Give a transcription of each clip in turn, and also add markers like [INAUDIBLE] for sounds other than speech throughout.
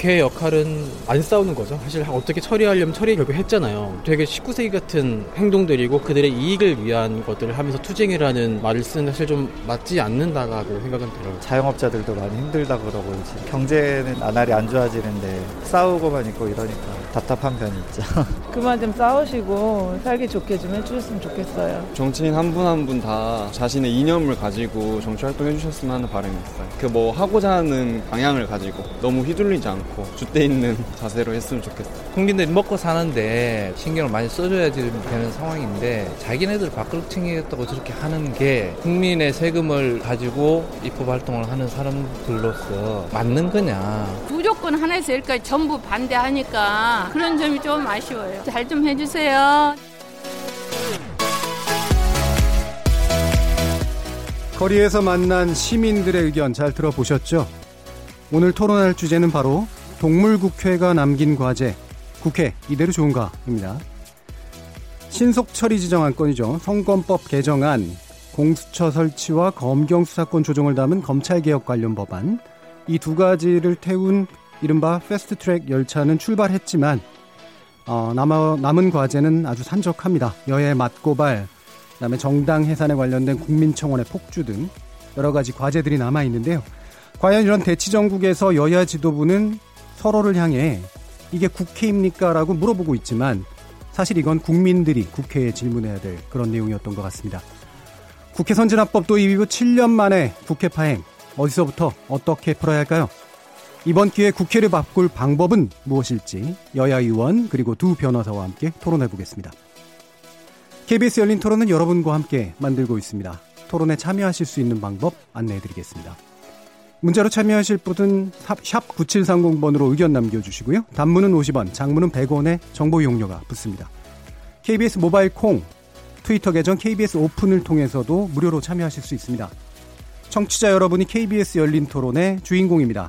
국회 역할은 안 싸우는 거죠. 사실 어떻게 처리하려면 처리 결국 했잖아요. 되게 19세기 같은 행동들이고 그들의 이익을 위한 것들을 하면서 투쟁이라는 말을 쓰는 사실 좀 맞지 않는다고 생각은 들어요. 자영업자들도 많이 힘들다 그러고 이제 경제는 나날이 안 좋아지는데 싸우고만 있고 이러니까 답답한 편이 있죠. [LAUGHS] 그만 좀 싸우시고 살기 좋게 좀 해주셨으면 좋겠어요. 정치인 한 분 한 분 다 자신의 이념을 가지고 정치 활동해 주셨으면 하는 바람이 있어요. 그 뭐 하고자 하는 방향을 가지고 너무 휘둘리지 않고 줏대 있는 [LAUGHS] 자세로 했으면 좋겠어요. 국민들이 먹고 사는데 신경을 많이 써줘야 되는 상황인데 자기네들 밖으로 챙기겠다고 저렇게 하는 게 국민의 세금을 가지고 입법 활동을 하는 사람들로서 맞는 거냐. 무조건 하나에서 열까지 전부 반대하니까 그런 점이 좀 아쉬워요. 잘 좀 해주세요. 거리에서 만난 시민들의 의견 잘 들어보셨죠? 오늘 토론할 주제는 바로 동물국회가 남긴 과제, 국회 이대로 좋은가입니다. 신속 처리 지정안 건이죠. 선거법 개정안, 공수처 설치와 검경 수사권 조정을 담은 검찰개혁 관련 법안, 이 두 가지를 태운 이른바 패스트트랙 열차는 출발했지만 어, 남아, 남은 과제는 아주 산적합니다. 여야 맞고발, 그다음에 정당 해산에 관련된 국민청원의 폭주 등 여러 가지 과제들이 남아 있는데요. 과연 이런 대치 정국에서 여야 지도부는 서로를 향해 이게 국회입니까? 라고 물어보고 있지만 사실 이건 국민들이 국회에 질문해야 될 그런 내용이었던 것 같습니다. 국회 선진화법 도입 이후 7년 만에 국회 파행 어디서부터 어떻게 풀어야 할까요? 이번 기회에 국회를 바꿀 방법은 무엇일지 여야 의원 그리고 두 변호사와 함께 토론해 보겠습니다. KBS 열린 토론은 여러분과 함께 만들고 있습니다. 토론에 참여하실 수 있는 방법 안내해 드리겠습니다. 문자로 참여하실 분은 샵 9730번으로 의견 남겨주시고요. 단문은 50원, 장문은 100원의 정보 이용료가 붙습니다. KBS 모바일 콩, 트위터 계정 KBS 오픈을 통해서도 무료로 참여하실 수 있습니다. 청취자 여러분이 KBS 열린 토론의 주인공입니다.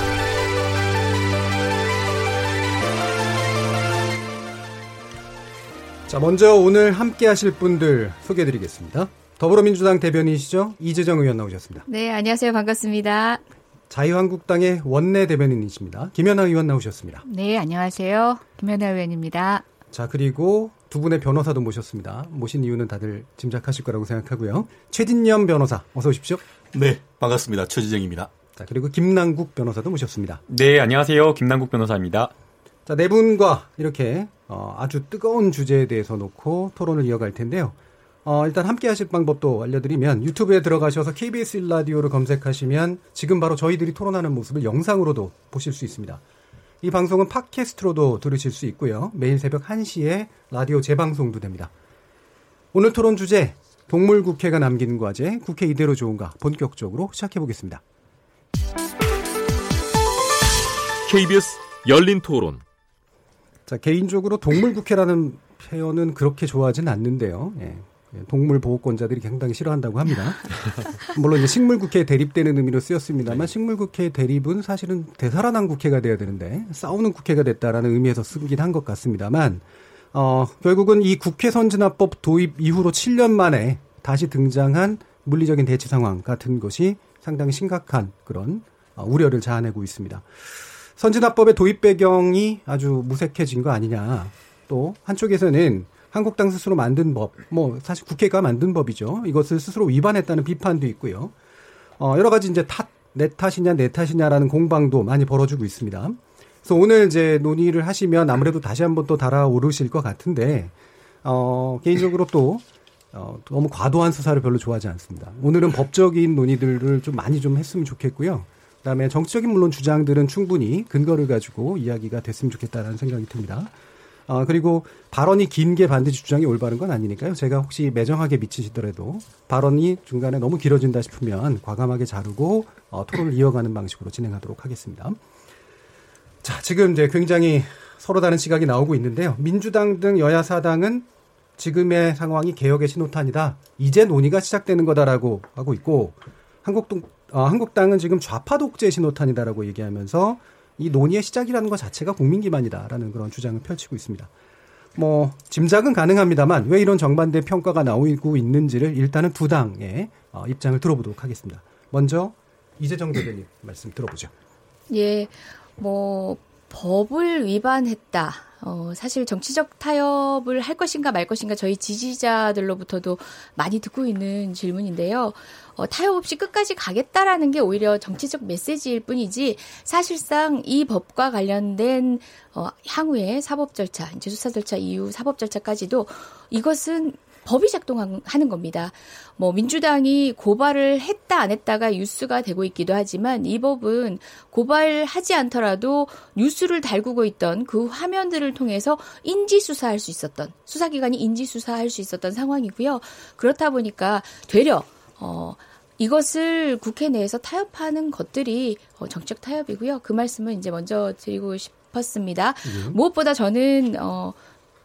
자, 먼저 오늘 함께 하실 분들 소개해 드리겠습니다. 더불어민주당 대변인이시죠? 이재정 의원 나오셨습니다. 네, 안녕하세요. 반갑습니다. 자유한국당의 원내 대변인이십니다. 김연아 의원 나오셨습니다. 네, 안녕하세요. 김연아 의원입니다. 자, 그리고 두 분의 변호사도 모셨습니다. 모신 이유는 다들 짐작하실 거라고 생각하고요. 최진년 변호사, 어서 오십시오. 네, 반갑습니다. 최지정입니다. 자, 그리고 김남국 변호사도 모셨습니다. 네, 안녕하세요. 김남국 변호사입니다. 자, 네 분과 이렇게 어, 아주 뜨거운 주제에 대해서 놓고 토론을 이어갈 텐데요. 어, 일단 함께 하실 방법도 알려드리면 유튜브에 들어가셔서 KBS 일라디오를 검색하시면 지금 바로 저희들이 토론하는 모습을 영상으로도 보실 수 있습니다. 이 방송은 팟캐스트로도 들으실 수 있고요. 매일 새벽 1시에 라디오 재방송도 됩니다. 오늘 토론 주제 동물 국회가 남긴 과제 국회 이대로 좋은가 본격적으로 시작해 보겠습니다. KBS 열린 토론 자, 개인적으로 동물국회라는 표현은 그렇게 좋아하진 않는데요. 예. 동물 보호권자들이 굉장히 싫어한다고 합니다. [LAUGHS] 물론 이제 식물 국회에 대립되는 의미로 쓰였습니다만 네. 식물 국회 대립은 사실은 되살아난 국회가 돼야 되는데 싸우는 국회가 됐다라는 의미에서 쓰긴 한 것 같습니다만 어, 결국은 이 국회 선진화법 도입 이후로 7년 만에 다시 등장한 물리적인 대치 상황 같은 것이 상당히 심각한 그런 어, 우려를 자아내고 있습니다. 선진화법의 도입 배경이 아주 무색해진 거 아니냐. 또 한쪽에서는 한국당 스스로 만든 법, 뭐 사실 국회가 만든 법이죠. 이것을 스스로 위반했다는 비판도 있고요. 어, 여러 가지 이제 탓, 내 탓이냐 내 탓이냐라는 공방도 많이 벌어지고 있습니다. 그래서 오늘 이제 논의를 하시면 아무래도 다시 한번 또 달아오르실 것 같은데 어, 개인적으로 또 어, 너무 과도한 수사를 별로 좋아하지 않습니다. 오늘은 법적인 논의들을 좀 많이 좀 했으면 좋겠고요. 그다음에 정치적인 물론 주장들은 충분히 근거를 가지고 이야기가 됐으면 좋겠다라는 생각이 듭니다. 어, 그리고 발언이 긴 게 반드시 주장이 올바른 건 아니니까요. 제가 혹시 매정하게 미치시더라도 발언이 중간에 너무 길어진다 싶으면 과감하게 자르고 어, 토론을 이어가는 방식으로 진행하도록 하겠습니다. 자, 지금 이제 굉장히 서로 다른 시각이 나오고 있는데요. 민주당 등 여야 사당은 지금의 상황이 개혁의 신호탄이다. 이제 논의가 시작되는 거다라고 하고 있고 한국동 어, 한국당은 지금 좌파 독재 신호탄이다라고 얘기하면서 이 논의의 시작이라는 것 자체가 국민 기만이다라는 그런 주장을 펼치고 있습니다. 뭐 짐작은 가능합니다만 왜 이런 정반대 평가가 나오고 있는지를 일단은 두 당의 어, 입장을 들어보도록 하겠습니다. 먼저 이재정 대변인 말씀 들어보죠. 예, 뭐 법을 위반했다. 어, 사실 정치적 타협을 할 것인가 말 것인가 저희 지지자들로부터도 많이 듣고 있는 질문인데요. 어, 타협 없이 끝까지 가겠다라는 게 오히려 정치적 메시지일 뿐이지 사실상 이 법과 관련된 어, 향후의 사법 절차, 이제 수사 절차 이후 사법 절차까지도 이것은 법이 작동하는 겁니다. 뭐 민주당이 고발을 했다 안 했다가 뉴스가 되고 있기도 하지만 이 법은 고발하지 않더라도 뉴스를 달구고 있던 그 화면들을 통해서 인지 수사할 수 있었던 수사기관이 인지 수사할 수 있었던 상황이고요. 그렇다 보니까 되려 어 이것을 국회 내에서 타협하는 것들이 어, 정책 타협이고요. 그 말씀은 이제 먼저 드리고 싶었습니다. 예. 무엇보다 저는 어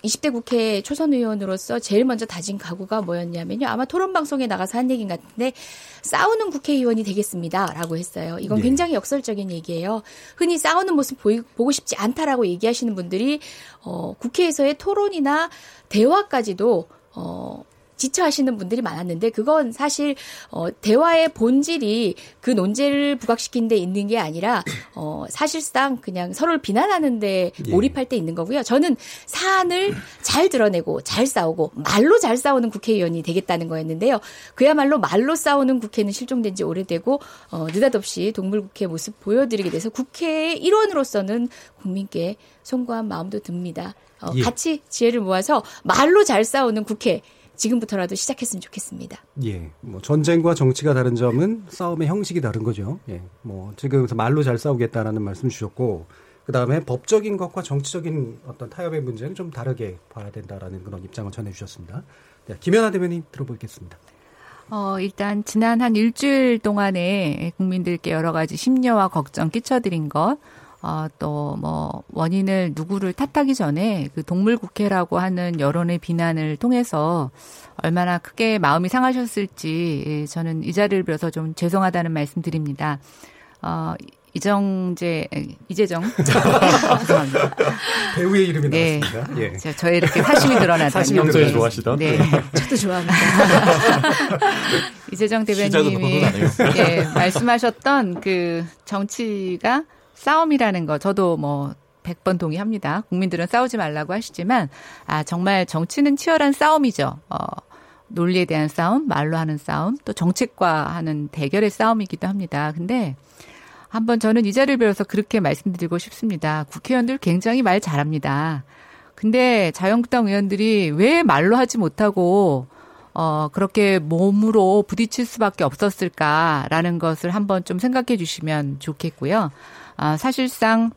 20대 국회 초선 의원으로서 제일 먼저 다진 각오가 뭐였냐면요. 아마 토론 방송에 나가서 한 얘기인 같은데 싸우는 국회의원이 되겠습니다라고 했어요. 이건 네. 굉장히 역설적인 얘기예요. 흔히 싸우는 모습 보이, 보고 싶지 않다라고 얘기하시는 분들이 어 국회에서의 토론이나 대화까지도 어 지쳐하시는 분들이 많았는데 그건 사실 어 대화의 본질이 그 논제를 부각시킨 데 있는 게 아니라 어 사실상 그냥 서로를 비난하는 데 예. 몰입할 때 있는 거고요. 저는 사안을 잘 드러내고 잘 싸우고 말로 잘 싸우는 국회의원이 되겠다는 거였는데요. 그야말로 말로 싸우는 국회는 실종된 지 오래되고 어 느닷없이 동물국회 모습 보여드리게 돼서 국회의 일원으로서는 국민께 송구한 마음도 듭니다. 어, 예. 같이 지혜를 모아서 말로 잘 싸우는 국회 지금부터라도 시작했으면 좋겠습니다. 예. 뭐 전쟁과 정치가 다른 점은 싸움의 형식이 다른 거죠. 예. 뭐 지금 말로 잘 싸우겠다라는 말씀 주셨고 그다음에 법적인 것과 정치적인 어떤 타협의 문제는 좀 다르게 봐야 된다라는 그런 입장을 전해 주셨습니다. 네, 김연아 대변인 들어보겠습니다. 어, 일단 지난 한 일주일 동안에 국민들께 여러 가지 심려와 걱정 끼쳐드린 것, 어, 또뭐 원인을 누구를 탓하기 전에 그 동물 국회라고 하는 여론의 비난을 통해서 얼마나 크게 마음이 상하셨을지 예, 저는 이 자리를 빌어서 좀 죄송하다는 말씀드립니다. 어, 이정재 이재정 [LAUGHS] 죄송합니다. 배우의 이름이 네. 나왔습니다. 예. 저, 저의 이렇게 사심이 드러나다니. 사심 영소에 좋아하시던. 네, 저도 좋아합니다. [LAUGHS] 이재정 대변님이 예, 말씀하셨던 그 정치가 싸움이라는 거 저도 뭐 100번 동의합니다. 국민들은 싸우지 말라고 하시지만 아 정말 정치는 치열한 싸움이죠. 어 논리에 대한 싸움, 말로 하는 싸움, 또 정책과 하는 대결의 싸움이기도 합니다. 근데 한번 저는 이 자리를 빌어서 그렇게 말씀드리고 싶습니다. 국회의원들 굉장히 말 잘합니다. 근데 자유한국당 의원들이 왜 말로 하지 못하고 어, 그렇게 몸으로 부딪힐 수밖에 없었을까라는 것을 한번 좀 생각해 주시면 좋겠고요. 아, 사실상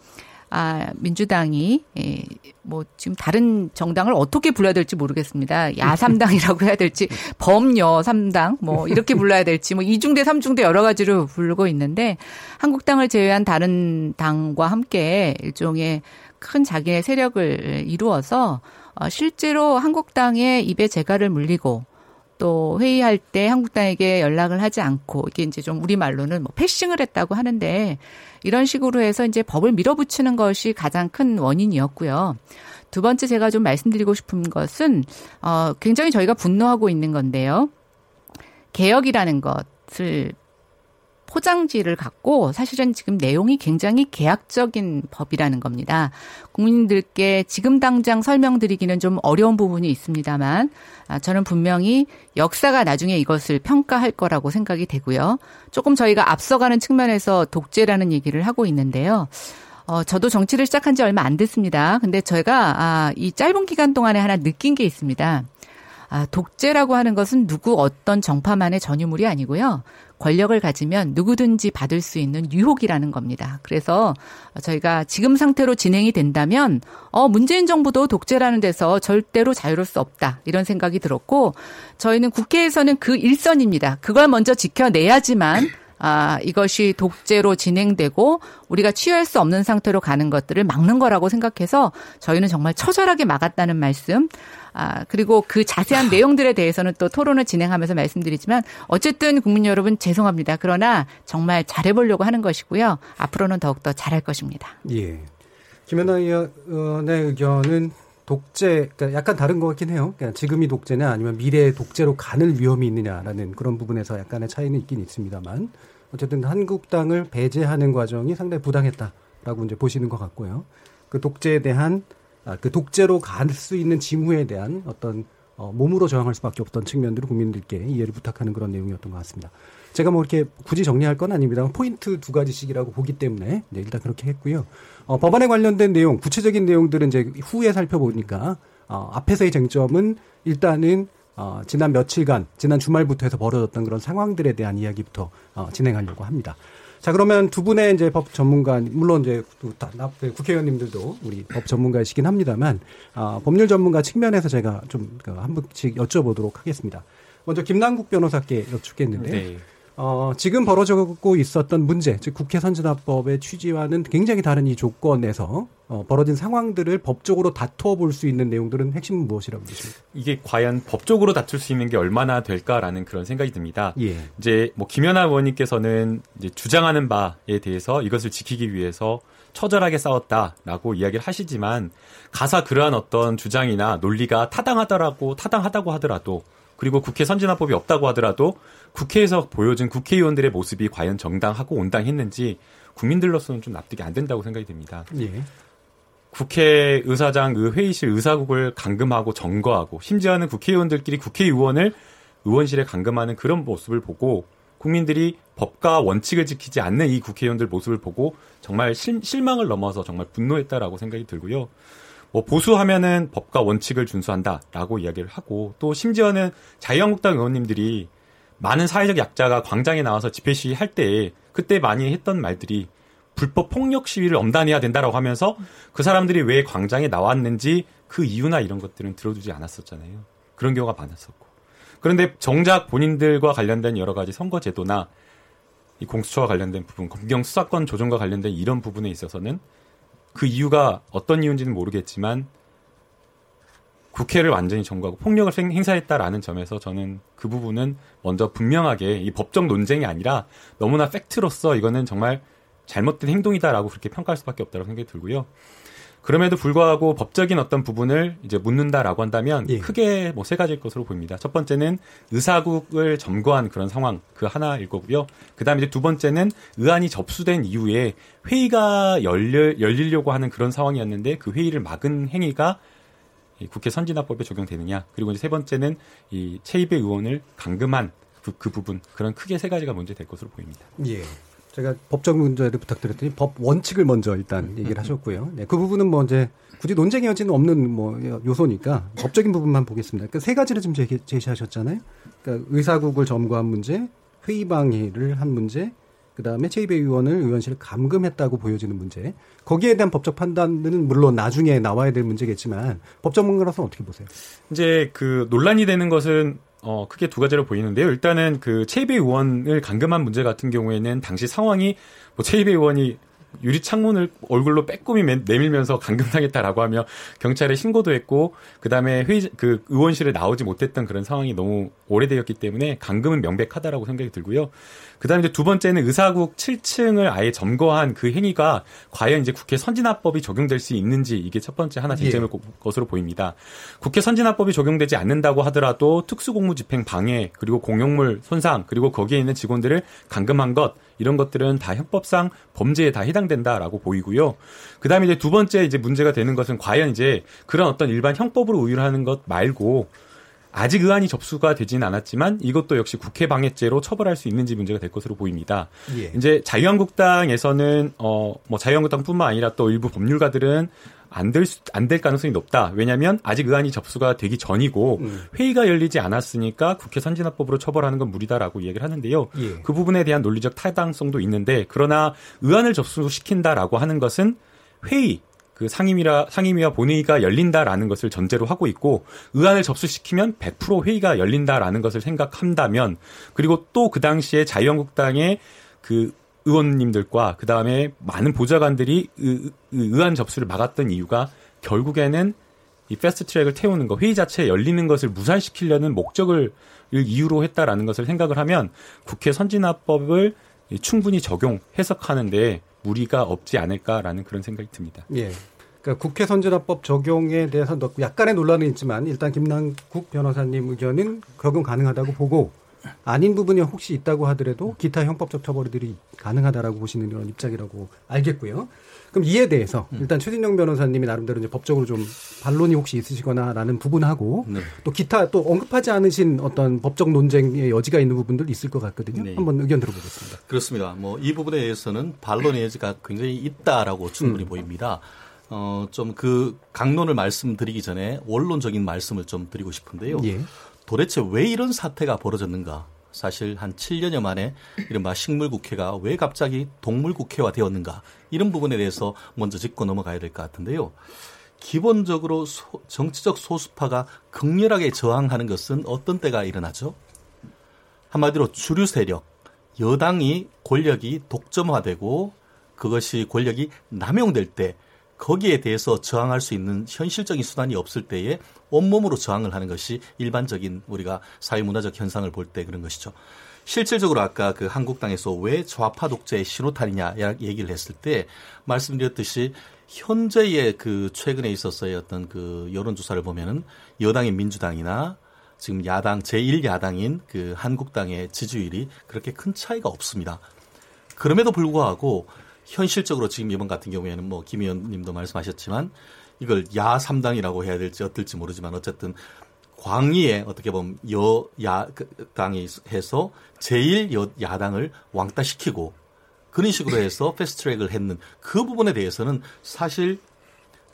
아, 민주당이 예, 뭐 지금 다른 정당을 어떻게 불러야 될지 모르겠습니다. 야삼당이라고 해야 될지 [LAUGHS] 범여 삼당 뭐 이렇게 불러야 될지 뭐 이중대 삼중대 여러 가지로 부르고 있는데 한국당을 제외한 다른 당과 함께 일종의 큰 자기의 세력을 이루어서 어, 실제로 한국당의 입에 재갈을 물리고 또 회의할 때 한국당에게 연락을 하지 않고 이게 이제 좀 우리 말로는 뭐 패싱을 했다고 하는데 이런 식으로 해서 이제 법을 밀어붙이는 것이 가장 큰 원인이었고요. 두 번째 제가 좀 말씀드리고 싶은 것은 어 굉장히 저희가 분노하고 있는 건데요. 개혁이라는 것을 포장지를 갖고 사실은 지금 내용이 굉장히 계약적인 법이라는 겁니다. 국민들께 지금 당장 설명드리기는 좀 어려운 부분이 있습니다만 아, 저는 분명히 역사가 나중에 이것을 평가할 거라고 생각이 되고요. 조금 저희가 앞서가는 측면에서 독재라는 얘기를 하고 있는데요. 어, 저도 정치를 시작한 지 얼마 안 됐습니다. 근데 저희가 아, 이 짧은 기간 동안에 하나 느낀 게 있습니다. 아, 독재라고 하는 것은 누구 어떤 정파만의 전유물이 아니고요. 권력을 가지면 누구든지 받을 수 있는 유혹이라는 겁니다. 그래서 저희가 지금 상태로 진행이 된다면 어 문재인 정부도 독재라는 데서 절대로 자유로울 수 없다. 이런 생각이 들었고 저희는 국회에서는 그 일선입니다. 그걸 먼저 지켜내야지만 아, 이것이 독재로 진행되고 우리가 취할 수 없는 상태로 가는 것들을 막는 거라고 생각해서 저희는 정말 처절하게 막았다는 말씀. 아, 그리고 그 자세한 내용들에 대해서는 또 토론을 진행하면서 말씀드리지만 어쨌든 국민 여러분 죄송합니다. 그러나 정말 잘해보려고 하는 것이고요. 앞으로는 더욱더 잘할 것입니다. 예. 김연아 의원의 의견은 독재, 그러니까 약간 다른 것 같긴 해요. 그러니까 지금이 독재냐 아니면 미래의 독재로 가는 위험이 있느냐라는 그런 부분에서 약간의 차이는 있긴 있습니다만 어쨌든 한국당을 배제하는 과정이 상당히 부당했다라고 이제 보시는 것 같고요. 그 독재에 대한 아, 그 독재로 갈 수 있는 징후에 대한 어떤 어, 몸으로 저항할 수밖에 없던 측면들을 국민들께 이해를 부탁하는 그런 내용이었던 것 같습니다. 제가 뭐 이렇게 굳이 정리할 건 아닙니다만 포인트 두 가지씩이라고 보기 때문에 네, 일단 그렇게 했고요. 어, 법안에 관련된 내용, 구체적인 내용들은 이제 후에 살펴보니까 어, 앞에서의 쟁점은 일단은 어, 지난 며칠간, 지난 주말부터 해서 벌어졌던 그런 상황들에 대한 이야기부터 어, 진행하려고 합니다. 자, 그러면 두 분의 이제 법 전문가, 물론 이제 그 국회의원님들도 우리 법 전문가이시긴 합니다만, 어, 법률 전문가 측면에서 제가 좀한 그 분씩 여쭤보도록 하겠습니다. 먼저 김남국 변호사께 여쭙겠는데, 네. 어, 지금 벌어지고 있었던 문제, 즉 국회 선진화법의 취지와는 굉장히 다른 이 조건에서 어, 벌어진 상황들을 법적으로 다투어 볼 수 있는 내용들은 핵심은 무엇이라고 보십니까? 이게 과연 법적으로 다툴 수 있는 게 얼마나 될까라는 그런 생각이 듭니다. 예. 이제 뭐 김연아 의원님께서는 이제 주장하는 바에 대해서 이것을 지키기 위해서 처절하게 싸웠다라고 이야기를 하시지만 가사 그러한 어떤 주장이나 논리가 타당하다라고 타당하다고 하더라도 그리고 국회 선진화법이 없다고 하더라도 국회에서 보여준 국회의원들의 모습이 과연 정당하고 온당했는지 국민들로서는 좀 납득이 안 된다고 생각이 듭니다. 예. 국회 의사장 그 회의실 의사국을 감금하고 점거하고 심지어는 국회의원들끼리 국회의원을 의원실에 감금하는 그런 모습을 보고 국민들이 법과 원칙을 지키지 않는 이 국회의원들 모습을 보고 정말 실, 실망을 넘어서 정말 분노했다라고 생각이 들고요. 뭐 보수하면은 법과 원칙을 준수한다라고 이야기를 하고 또 심지어는 자유한국당 의원님들이 많은 사회적 약자가 광장에 나와서 집회 시위 할 때 그때 많이 했던 말들이 불법 폭력 시위를 엄단해야 된다라고 하면서 그 사람들이 왜 광장에 나왔는지 그 이유나 이런 것들은 들어주지 않았었잖아요. 그런 경우가 많았었고. 그런데 정작 본인들과 관련된 여러 가지 선거 제도나 이 공수처와 관련된 부분, 검경 수사권 조정과 관련된 이런 부분에 있어서는 그 이유가 어떤 이유인지는 모르겠지만 국회를 완전히 점거하고 폭력을 행사했다라는 점에서 저는 그 부분은 먼저 분명하게 이 법적 논쟁이 아니라 너무나 팩트로서 이거는 정말 잘못된 행동이다라고 그렇게 평가할 수밖에 없다고 생각이 들고요. 그럼에도 불구하고 법적인 어떤 부분을 이제 묻는다라고 한다면 예. 크게 뭐 세 가지일 것으로 보입니다. 첫 번째는 의사국을 점거한 그런 상황 그 하나일 거고요. 그다음에 이제 두 번째는 의안이 접수된 이후에 회의가 열려, 열리려고 하는 그런 상황이었는데 그 회의를 막은 행위가 국회 선진화법에 적용되느냐. 그리고 이제 세 번째는 이 최입의 의원을 감금한 그, 그 부분 그런 크게 세 가지가 문제 될 것으로 보입니다. 예. 제가 법적 문제를 부탁드렸더니 법 원칙을 먼저 일단 얘기를 하셨고요. 네, 그 부분은 뭐 이제 굳이 논쟁의 여지는 없는 뭐 요소니까 법적인 부분만 보겠습니다. 그러니까 세 가지를 좀 제시하셨잖아요. 그러니까 의사국을 점거한 문제, 회의 방해를 한 문제, 그 다음에 최입의 의원을 의원실을 감금했다고 보여지는 문제. 거기에 대한 법적 판단은 물론 나중에 나와야 될 문제겠지만 법적 문제라서 어떻게 보세요? 이제 그 논란이 되는 것은 어, 크게 두 가지로 보이는데요. 일단은 그 최이배 의원을 감금한 문제 같은 경우에는 당시 상황이 뭐 최이배 의원이 유리 창문을 얼굴로 빼꼼히 내밀면서 감금당했다라고 하며 경찰에 신고도 했고 그다음에 회의 그 의원실에 나오지 못했던 그런 상황이 너무 오래되었기 때문에 감금은 명백하다라고 생각이 들고요. 그다음에 이제 두 번째는 의사국 7층을 아예 점거한 그 행위가 과연 이제 국회 선진화법이 적용될 수 있는지 이게 첫 번째 하나 쟁점일 예. 것으로 보입니다. 국회 선진화법이 적용되지 않는다고 하더라도 특수공무 집행 방해 그리고 공용물 손상 그리고 거기에 있는 직원들을 감금한 것 이런 것들은 다 형법상 범죄에 다 해당된다라고 보이고요. 그다음에 이제 두 번째 이제 문제가 되는 것은 과연 이제 그런 어떤 일반 형법으로 우유하는 것 말고 아직 의안이 접수가 되지는 않았지만 이것도 역시 국회 방해죄로 처벌할 수 있는지 문제가 될 것으로 보입니다. 예. 이제 자유한국당에서는 어 뭐 자유한국당뿐만 아니라 또 일부 법률가들은 안될 안될 가능성이 높다. 왜냐하면 아직 의안이 접수가 되기 전이고 음. 회의가 열리지 않았으니까 국회 선진화법으로 처벌하는 건 무리다라고 이야기를 하는데요. 예. 그 부분에 대한 논리적 타당성도 있는데 그러나 의안을 접수시킨다라고 하는 것은 회의 그 상임위라 상임위와 본회의가 열린다라는 것을 전제로 하고 있고 의안을 접수시키면 100% 회의가 열린다라는 것을 생각한다면 그리고 또 그 당시에 자유한국당의 그 의원님들과 그 다음에 많은 보좌관들이 의, 의안 접수를 막았던 이유가 결국에는 이 패스트 트랙을 태우는 거 회의 자체에 열리는 것을 무산시키려는 목적을 이유로 했다라는 것을 생각을 하면 국회 선진화법을 충분히 적용 해석하는데 무리가 없지 않을까라는 그런 생각이 듭니다. 예. 그러니까 국회 선진화법 적용에 대해서 약간의 논란은 있지만 일단 김남국 변호사님 의견은 적용 가능하다고 보고 아닌 부분이 혹시 있다고 하더라도 기타 형법적 처벌들이 가능하다라고 보시는 그런 입장이라고 알겠고요. 그럼 이에 대해서 일단 최진영 변호사님이 나름대로 이제 법적으로 좀 반론이 혹시 있으시거나라는 부분하고 네. 또 기타 또 언급하지 않으신 어떤 법적 논쟁의 여지가 있는 부분들 있을 것 같거든요. 네. 한번 의견 들어보겠습니다. 그렇습니다. 뭐 이 부분에 대해서는 반론의 여지가 굉장히 있다라고 충분히 음. 보입니다. 어, 좀 그 강론을 말씀드리기 전에 원론적인 말씀을 좀 드리고 싶은데요. 예. 도대체 왜 이런 사태가 벌어졌는가? 사실 한 7년여 만에 이른바 식물국회가 왜 갑자기 동물국회화 되었는가? 이런 부분에 대해서 먼저 짚고 넘어가야 될 것 같은데요. 기본적으로 소- 정치적 소수파가 극렬하게 저항하는 것은 어떤 때가 일어나죠? 한마디로 주류 세력, 여당이 권력이 독점화되고 그것이 권력이 남용될 때 거기에 대해서 저항할 수 있는 현실적인 수단이 없을 때에 온몸으로 저항을 하는 것이 일반적인 우리가 사회문화적 현상을 볼 때 그런 것이죠. 실질적으로 아까 그 한국당에서 왜 좌파 독재의 신호탄이냐 얘기를 했을 때 말씀드렸듯이 현재의 그 최근에 있었어의 어떤 그 여론조사를 보면은 여당인 민주당이나 지금 야당 제1야당인 그 한국당의 지지율이 그렇게 큰 차이가 없습니다. 그럼에도 불구하고 현실적으로 지금 이번 같은 경우에는 뭐 김 의원님도 말씀하셨지만 이걸 야 3당이라고 해야 될지 어떨지 모르지만 어쨌든 광의에 어떻게 보면 여야당이 해서 제1 여, 야당을 왕따시키고 그런 식으로 해서 패스트트랙을 했는 그 부분에 대해서는 사실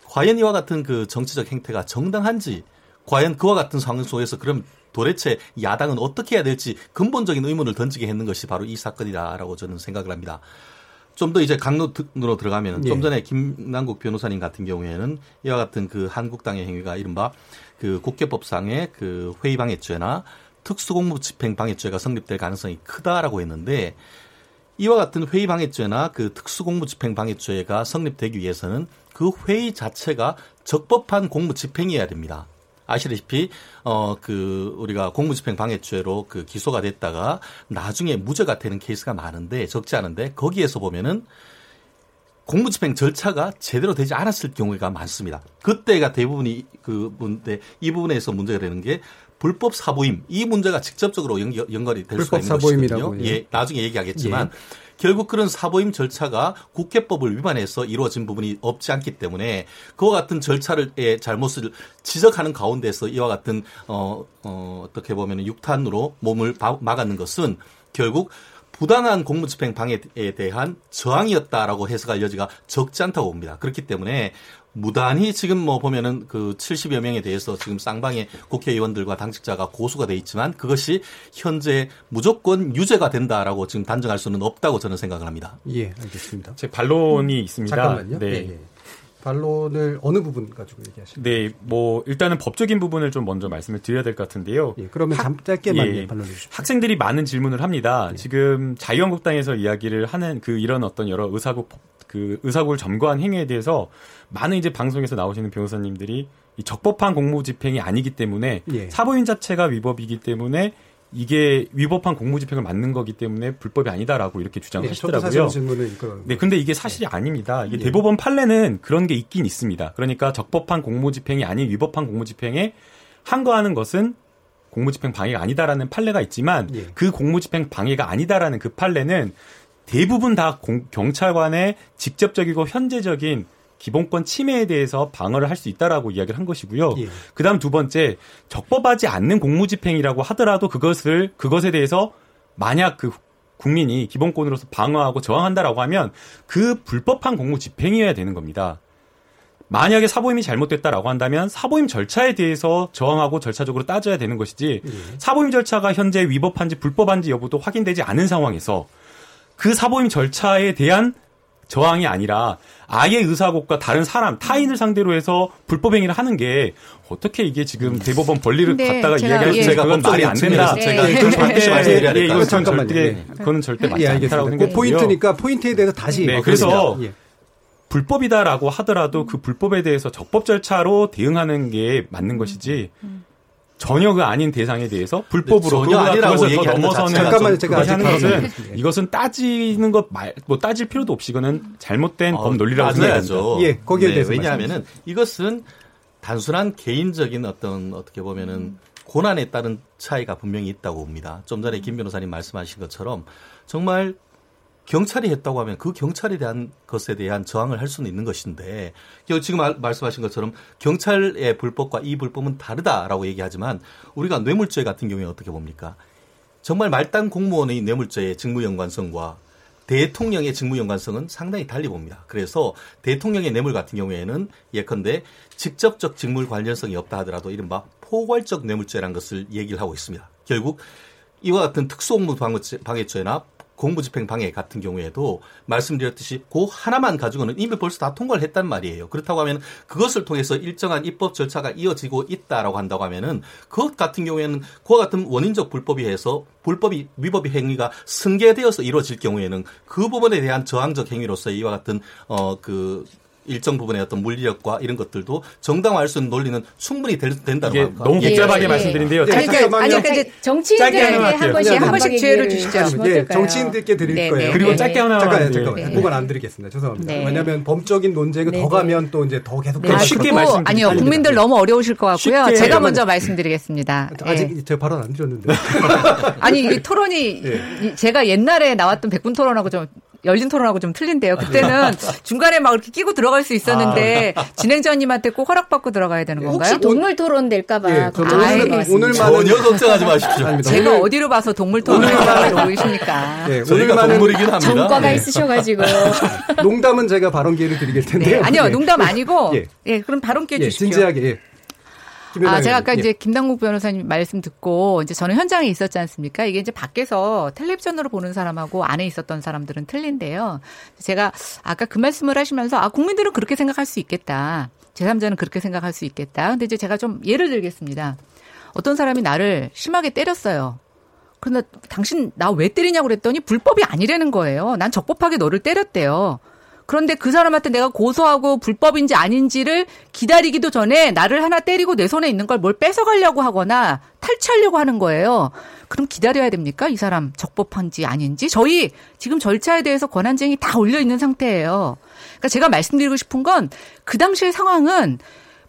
과연 이와 같은 그 정치적 행태가 정당한지 과연 그와 같은 상황 속에서 그럼 도대체 야당은 어떻게 해야 될지 근본적인 의문을 던지게 했는 것이 바로 이 사건이다라고 저는 생각을 합니다. 좀 더 이제 강론으로 들어가면 예. 좀 전에 김남국 변호사님 같은 경우에는 이와 같은 그 한국당의 행위가 이른바 그 국회법상의 그 회의방해죄나 특수공무 집행방해죄가 성립될 가능성이 크다라고 했는데 이와 같은 회의방해죄나 그 특수공무 집행방해죄가 성립되기 위해서는 그 회의 자체가 적법한 공무 집행이어야 됩니다. 아시다시피 어 그 우리가 공무집행 방해죄로 그 기소가 됐다가 나중에 무죄가 되는 케이스가 많은데 적지 않은데 거기에서 보면은 공무집행 절차가 제대로 되지 않았을 경우가 많습니다. 그때가 대부분이 그 문제 이 부분에서 문제가 되는 게 불법 사보임 이 문제가 직접적으로 연결, 연결이 될 수가 있는 사보임이라고, 것이거든요. 예. 예, 나중에 얘기하겠지만 결국 그런 사보임 절차가 국회법을 위반해서 이루어진 부분이 없지 않기 때문에 그와 같은 절차를 의 잘못을 지적하는 가운데서 이와 같은 어, 어 어떻게 보면 육탄으로 몸을 바- 막았는 것은 결국 부당한 공무집행 방해에 대한 저항이었다라고 해석할 여지가 적지 않다고 봅니다. 그렇기 때문에 무단히 지금 뭐 보면은 그 70여 명에 대해서 지금 쌍방의 국회의원들과 당직자가 고소가 돼 있지만 그것이 현재 무조건 유죄가 된다라고 지금 단정할 수는 없다고 저는 생각을 합니다. 예, 알겠습니다. 제 반론이 있습니다. 잠깐만요. 네. 예, 예. 반론을 어느 부분 가지고 얘기하실까요? 네, 뭐 일단은 법적인 부분을 좀 먼저 말씀을 드려야 될 것 같은데요. 예, 그러면 잠, 짧게만 예. 예, 반론해 주십시오. 학생들이 많은 질문을 합니다. 지금 자유한국당에서 이야기를 하는 그 이런 어떤 여러 의사국 그 의사국을 점거한 행위에 대해서 많은 이제 방송에서 나오시는 변호사님들이 이 적법한 공무 집행이 아니기 때문에 예. 사보임 자체가 위법이기 때문에 이게 위법한 공무집행을 맞는 거기 때문에 불법이 아니다라고 이렇게 예, 주장하시더라고요. 이끌어. 네, 근데 이게 사실이 아닙니다. 이게 예. 대법원 판례는 그런 게 있긴 있습니다. 그러니까 적법한 공무집행이 아닌 위법한 공무집행에 한거하는 것은 공무집행 방해가 아니다라는 판례가 있지만 예. 그 공무집행 방해가 아니다라는 그 판례는 대부분 다 공- 경찰관의 직접적이고 현재적인 기본권 침해에 대해서 방어를 할 수 있다라고 이야기를 한 것이고요. 예. 그다음 두 번째 적법하지 않는 공무집행이라고 하더라도 그것을 그것에 대해서 만약 그 국민이 기본권으로서 방어하고 저항한다라고 하면 그 불법한 공무집행이어야 되는 겁니다. 만약에 사보임이 잘못됐다라고 한다면 사보임 절차에 대해서 저항하고 절차적으로 따져야 되는 것이지 예. 사보임 절차가 현재 위법한지 불법한지 여부도 확인되지 않은 상황에서 그 사보임 절차에 대한 저항이 아니라 아예 의사곡과 다른 사람 타인을 상대로 해서 불법 행위를 하는 게 어떻게 이게 지금 대법원 권리를 근데 갖다가 이야기할 예. 때 그건 말이 안 된다. 제가 예, 좀 예, 반드시 예, 말씀드려야 될 예, 것 이건. 절대 잠깐만요. 그거는 절대 맞지 예, 않다라고. 그 생각해요. 포인트니까 포인트에 대해서 다시 네. 그래서 예. 불법이다라고 하더라도 그 불법에 대해서 적법 절차로 대응하는 게 맞는 것이지 전혀 그 아닌 대상에 대해서 불법으로 네, 전혀 그거보다 아니라고 것 넘어서는 좀 제가 아직 하는 것은 이것은 따지는 것 말 뭐 따질 필요도 없이 이거는 잘못된 법 논리라고. 따져야죠. 예, 거기에 네, 대해서 왜냐하면은 이것은 단순한 개인적인 어떤 어떻게 보면은 고난에 따른 차이가 분명히 있다고 봅니다. 좀 전에 김 변호사님 말씀하신 것처럼 정말 경찰이 했다고 하면 그 경찰에 대한 것에 대한 저항을 할 수는 있는 것인데 여- 지금 말, 말씀하신 것처럼 경찰의 불법과 이 불법은 다르다라고 얘기하지만 우리가 뇌물죄 같은 경우에 어떻게 봅니까? 정말 말단 공무원의 뇌물죄의 직무 연관성과 대통령의 직무 연관성은 상당히 달리 봅니다. 그래서 대통령의 뇌물 같은 경우에는 예컨대 직접적 직무 관련성이 없다 하더라도 이른바 포괄적 뇌물죄라는 것을 얘기를 하고 있습니다. 결국 이와 같은 특수업무 방해죄- 방해죄나 공무집행 방해 같은 경우에도 말씀드렸듯이 그 하나만 가지고는 이미 벌써 다 통과를 했단 말이에요. 그렇다고 하면 그것을 통해서 일정한 입법 절차가 이어지고 있다라고 한다고 하면은 그것 같은 경우에는 그와 같은 원인적 불법이 해서 불법이 위법의 행위가 승계되어서 이루어질 경우에는 그 부분에 대한 저항적 행위로서 이와 같은 어그 일정 부분의 어떤 물리력과 이런 것들도 정당화할 수 있는 논리는 충분히 될, 된다고 합니다. 너무 예. 복잡하게 예. 말씀드린데요. 예, 아니, 그러니까, 아니, 그러니까 이제 정치인들에게 한. 번씩 한한 번씩 기회를 주시죠. 예? 정치인들께 드릴 네, 거예요. 네, 그리고 네, 짧게 네. 하나 잠깐, 잠깐. 그건 안 드리겠습니다. 죄송합니다. 네. 왜냐하면 법적인 논쟁을 네, 더 네. 가면 또 이제 더 계속 아, 그러니까 쉽게 말씀드리면 아니요. 국민들 너무 어려우실 것 같고요. 제가 먼저 말씀드리겠습니다. 예. 아직 제가 발언 안 드렸는데. [LAUGHS] 아니 이 토론이 예. 이- 제가 옛날에 나왔던 백분 토론하고 좀 열린 토론하고 좀 틀린데요. 그때는 [LAUGHS] 중간에 막 이렇게 끼고 들어갈 수 있었는데 진행자님한테 꼭 허락받고 들어가야 되는 건가요? 혹시 동물 토론 될까봐 예, 오늘-. 오늘만은 전혀 걱정하지 마십시오. 아닙니다. 제가 오늘- 어디로 봐서 동물 토론을 보이십니까? 예, 저희가 오늘만은 동물이긴 합니다. 전과가 네. 있으셔가지고 농담은 제가 발언 기회를 드리길 텐데요. 네, 아니요 예. 농담 아니고 예. 예, 그럼 발언 기회 예, 주십시오. 진지하게. 아, 제가 아까 예. 이제 김당국 변호사님 말씀 듣고 이제 저는 현장에 있었지 않습니까? 이게 이제 밖에서 텔레비전으로 보는 사람하고 안에 있었던 사람들은 틀린데요. 제가 아까 그 말씀을 하시면서 아, 국민들은 그렇게 생각할 수 있겠다. 제3자는 그렇게 생각할 수 있겠다. 근데 이제 제가 좀 예를 들겠습니다. 어떤 사람이 나를 심하게 때렸어요. 그런데 당신 나 왜 때리냐고 그랬더니 불법이 아니라는 거예요. 난 적법하게 너를 때렸대요. 그런데 그 사람한테 내가 고소하고 불법인지 아닌지를 기다리기도 전에 나를 하나 때리고 내 손에 있는 걸 뭘 뺏어가려고 하거나 탈취하려고 하는 거예요. 그럼 기다려야 됩니까? 이 사람 적법한지 아닌지? 저희 지금 절차에 대해서 권한쟁이 다 올려 있는 상태예요. 그러니까 제가 말씀드리고 싶은 건 그 당시의 상황은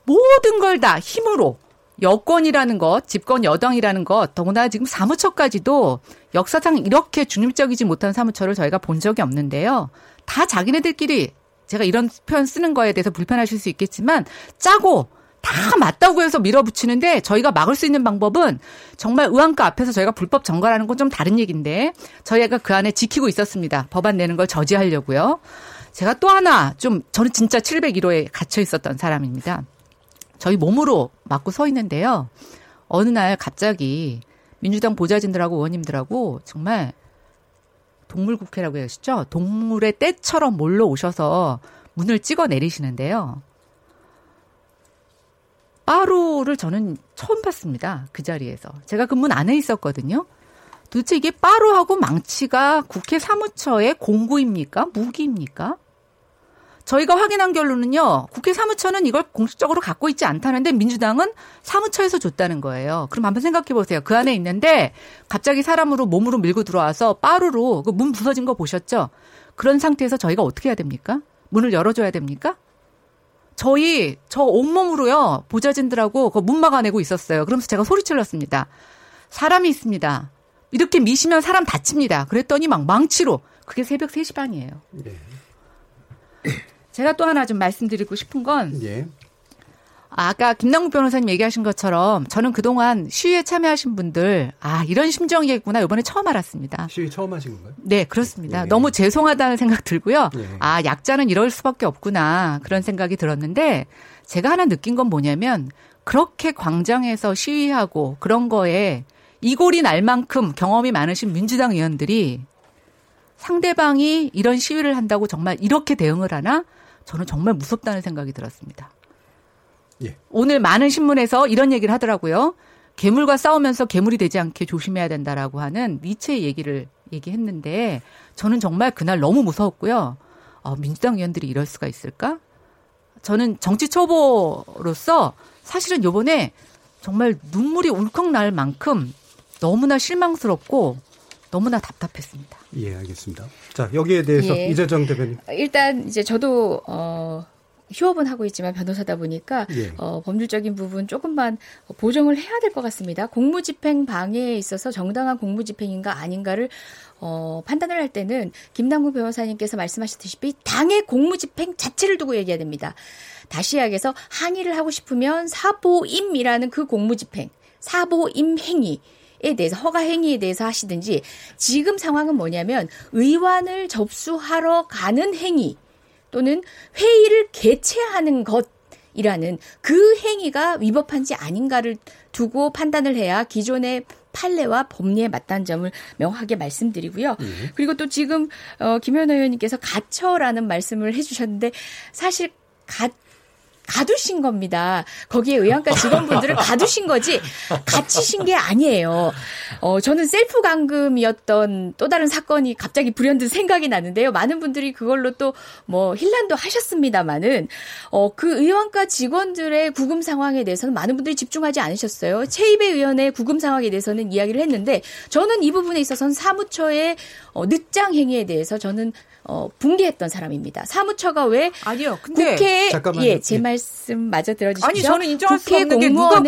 모든 걸 다 힘으로 여권이라는 것, 집권 여당이라는 것, 더구나 지금 사무처까지도 역사상 이렇게 중립적이지 못한 사무처를 저희가 본 적이 없는데요. 다 자기네들끼리 제가 이런 표현 쓰는 거에 대해서 불편하실 수 있겠지만 짜고 다 맞다고 해서 밀어붙이는데 저희가 막을 수 있는 방법은 정말 의안가 앞에서 저희가 불법 정가라는 건 좀 다른 얘기인데 저희가 그 안에 지키고 있었습니다. 법안 내는 걸 저지하려고요. 제가 또 하나 좀 저는 진짜 701호에 갇혀 있었던 사람입니다. 저희 몸으로 맞고 서 있는데요. 어느 날 갑자기 민주당 보좌진들하고 의원님들하고 정말 동물국회라고 하시죠? 동물의 떼처럼 몰려오셔서 문을 찍어 내리시는데요. 빠루를 저는 처음 봤습니다. 그 자리에서. 제가 그 문 안에 있었거든요. 도대체 이게 빠루하고 망치가 국회 사무처의 공구입니까? 무기입니까? 저희가 확인한 결론은요. 국회 사무처는 이걸 공식적으로 갖고 있지 않다는데 민주당은 사무처에서 줬다는 거예요. 그럼 한번 생각해 보세요. 그 안에 있는데 갑자기 사람으로 몸으로 밀고 들어와서 빠루로 그 문 부서진 거 보셨죠? 그런 상태에서 저희가 어떻게 해야 됩니까? 문을 열어줘야 됩니까? 저희 저 온몸으로요 보좌진들하고 그 문 막아내고 있었어요. 그러면서 제가 소리질렀습니다. 사람이 있습니다. 이렇게 미시면 사람 다칩니다. 그랬더니 막 망치로 그게 새벽 3시 반이에요. 예. 제가 또 하나 좀 말씀드리고 싶은 건 예. 아까 김남국 변호사님 얘기하신 것처럼 저는 그동안 시위에 참여하신 분들 아 이런 심정이겠구나 이번에 처음 알았습니다. 시위 처음 하신 건가요? 네 그렇습니다. 네. 너무 죄송하다는 생각 들고요. 네. 아 약자는 이럴 수밖에 없구나 그런 생각이 들었는데 제가 하나 느낀 건 뭐냐면 그렇게 광장에서 시위하고 그런 거에 이골이 날 만큼 경험이 많으신 민주당 의원들이 상대방이 이런 시위를 한다고 정말 이렇게 대응을 하나 저는 정말 무섭다는 생각이 들었습니다. 예. 오늘 많은 신문에서 이런 얘기를 하더라고요. 괴물과 싸우면서 괴물이 되지 않게 조심해야 된다라고 하는 니체의 얘기를 얘기했는데 저는 정말 그날 너무 무서웠고요. 어, 민주당 의원들이 이럴 수가 있을까? 저는 정치 초보로서 사실은 요번에 정말 눈물이 울컥 날 만큼 너무나 실망스럽고 너무나 답답했습니다. 예, 알겠습니다. 자, 여기에 대해서 예. 이재정 대변인. 일단 이제 저도 어 휴업은 하고 있지만 변호사다 보니까 예. 어, 법률적인 부분 조금만 보정을 해야 될 것 같습니다. 공무집행 방해에 있어서 정당한 공무집행인가 아닌가를 어, 판단을 할 때는 김남국 변호사님께서 말씀하셨듯이 당의 공무집행 자체를 두고 얘기해야 됩니다. 다시 이야기해서 항의를 하고 싶으면 사보임이라는 그 공무집행, 사보임 행위. 에 대해서 허가 행위에 대해서 하시든지 지금 상황은 뭐냐면 의원을 접수하러 가는 행위 또는 회의를 개최하는 것 이라는 그 행위가 위법한지 아닌가를 두고 판단을 해야 기존의 판례와 법리에 맞다는 점을 명확하게 말씀드리고요. 예. 그리고 또 지금 어, 김현 의원님께서 가처라는 말씀을 해주셨는데 사실 가 가두신 겁니다. 거기에 의안과 직원분들을 가두신 거지 갇히신 게 아니에요. 어, 저는 셀프 감금이었던 또 다른 사건이 갑자기 불현듯 생각이 나는데요. 많은 분들이 그걸로 또 뭐 힐난도 하셨습니다마는 어, 그 의원과 직원들의 구금 상황에 대해서는 많은 분들이 집중하지 않으셨어요. 최입의 의원의 구금 상황에 대해서는 이야기를 했는데 저는 이 부분에 있어서는 사무처의 어, 늦장 행위에 대해서 저는 어, 붕괴했던 사람입니다. 사무처가 왜 아니요. 근데 국회에 잠깐만요. 예, 제 예. 말씀 마저 들어주십시오. 아니 저는 인정할 수 국회 없는 게 누가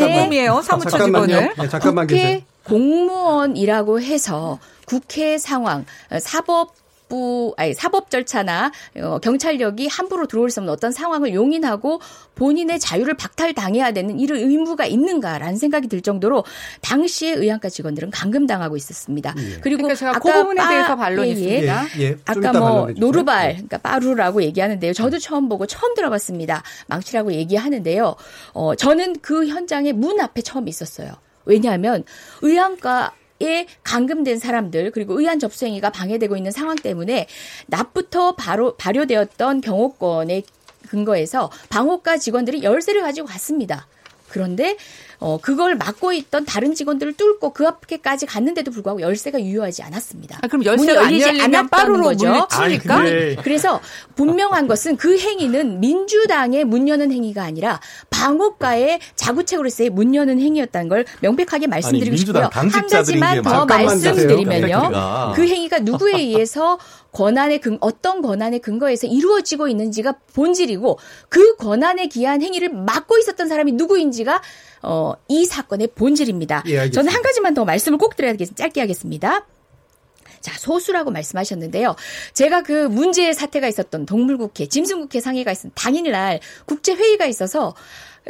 사무처 아, 잠깐만요. 직원을. 예, 잠깐만 국회 계세요. 공무원이라고 해서 국회 상황 어, 사법 부 아니 사법 절차나 어, 경찰력이 함부로 들어올 수 없는 어떤 상황을 용인하고 본인의 자유를 박탈당해야 되는 이런 의무가 있는가라는 생각이 들 정도로 당시의 의안과 직원들은 감금당하고 있었습니다. 예. 그리고 그러니까 제가 그 아까 부분에 빠- 대해서 반론이 예, 예. 있습니다. 예, 예. 좀 아까 뭐. 노루발, 예. 그러니까 빠루라고 얘기하는데요. 저도 처음 보고 처음 들어봤습니다. 망치라고 얘기하는데요. 어, 저는 그 현장의 문 앞에 처음 있었어요. 왜냐하면 의안과 에 감금된 사람들 그리고 의안 접수행위가 방해되고 있는 상황 때문에 낮부터 바로 발효되었던 경호권의 근거에서 방호과 직원들이 열쇠를 가지고 갔습니다. 그런데 어 그걸 막고 있던 다른 직원들을 뚫고 그 앞에까지 갔는데도 불구하고 열쇠가 유효하지 않았습니다. 아, 그럼 문이 열쇠가 안 열리지 열리면 않았다는 거죠. 근데- 그래서 분명한 것은 그 행위는 민주당의 문 여는 행위가 아니라 방호과의 자구책으로서의 문 여는 행위였다는 걸 명백하게 말씀드리고 민주당 싶고요. 한 가지만 더 말씀드리면요. 그 행위가 누구에 의해서 권한의 근 어떤 권한의 근거에서 이루어지고 있는지가 본질이고 그 권한에 기한 행위를 막고 있었던 사람이 누구인지가 어, 이 사건의 본질입니다. 예. 저는 한 가지만 더 말씀을 꼭 드려야 겠습니다. 짧게 하겠습니다. 자, 소수라고 말씀하셨는데요. 제가 그 문제의 사태가 있었던 동물국회, 짐승국회 상해가 있었던 당일날 국제회의가 있어서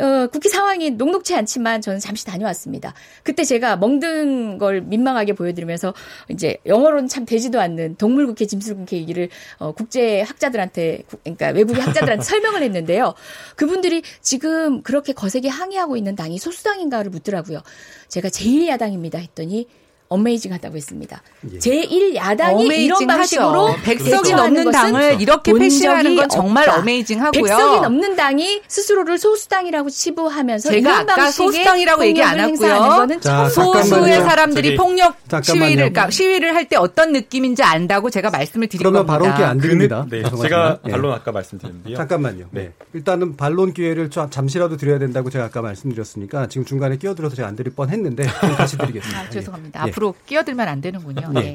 어, 국회 상황이 녹록치 않지만 저는 잠시 다녀왔습니다. 그때 제가 멍든 걸 민망하게 보여드리면서 이제 영어로는 참 되지도 않는 동물국회, 짐승국회 얘기를 어, 국제 학자들한테, 국- 그러니까 외국의 학자들한테 [LAUGHS] 설명을 했는데요. 그분들이 지금 그렇게 거세게 항의하고 있는 당이 소수당인가를 묻더라고요. 제가 제1야당입니다 했더니 어메이징하다고 했습니다. 예. 제1 야당이 이런 방식으로 백석이 대처하는 넘는 것은 당을 이렇게 적이 건 정말 없다. 어메이징하고요. 백석이 넘는 당이 스스로를 소수당이라고 치부하면서 제가 이런 아까 소수당이라고 얘기 안 했고요. 거는 자, 소수의 잠깐만요. 사람들이 저기- 폭력 잠깐만요. 시위를 그러니까 시위를 할 때 어떤 느낌인지 안다고 제가 말씀을 드린 그러면 겁니다. 발언 기안 드립니다. 네, 죄송하지만. 제가 예. 반론 아까 말씀드렸는데요. 잠깐만요. 네. 일단은 반론 기회를 좀 잠시라도 드려야 된다고 제가 아까 말씀드렸으니까 지금 중간에 끼어들어서 제가 안 드릴 뻔했는데 좀 다시 드리겠습니다. 아, 죄송합니다. 예. 앞으로 끼어들면 안 되는군요. 예. 네.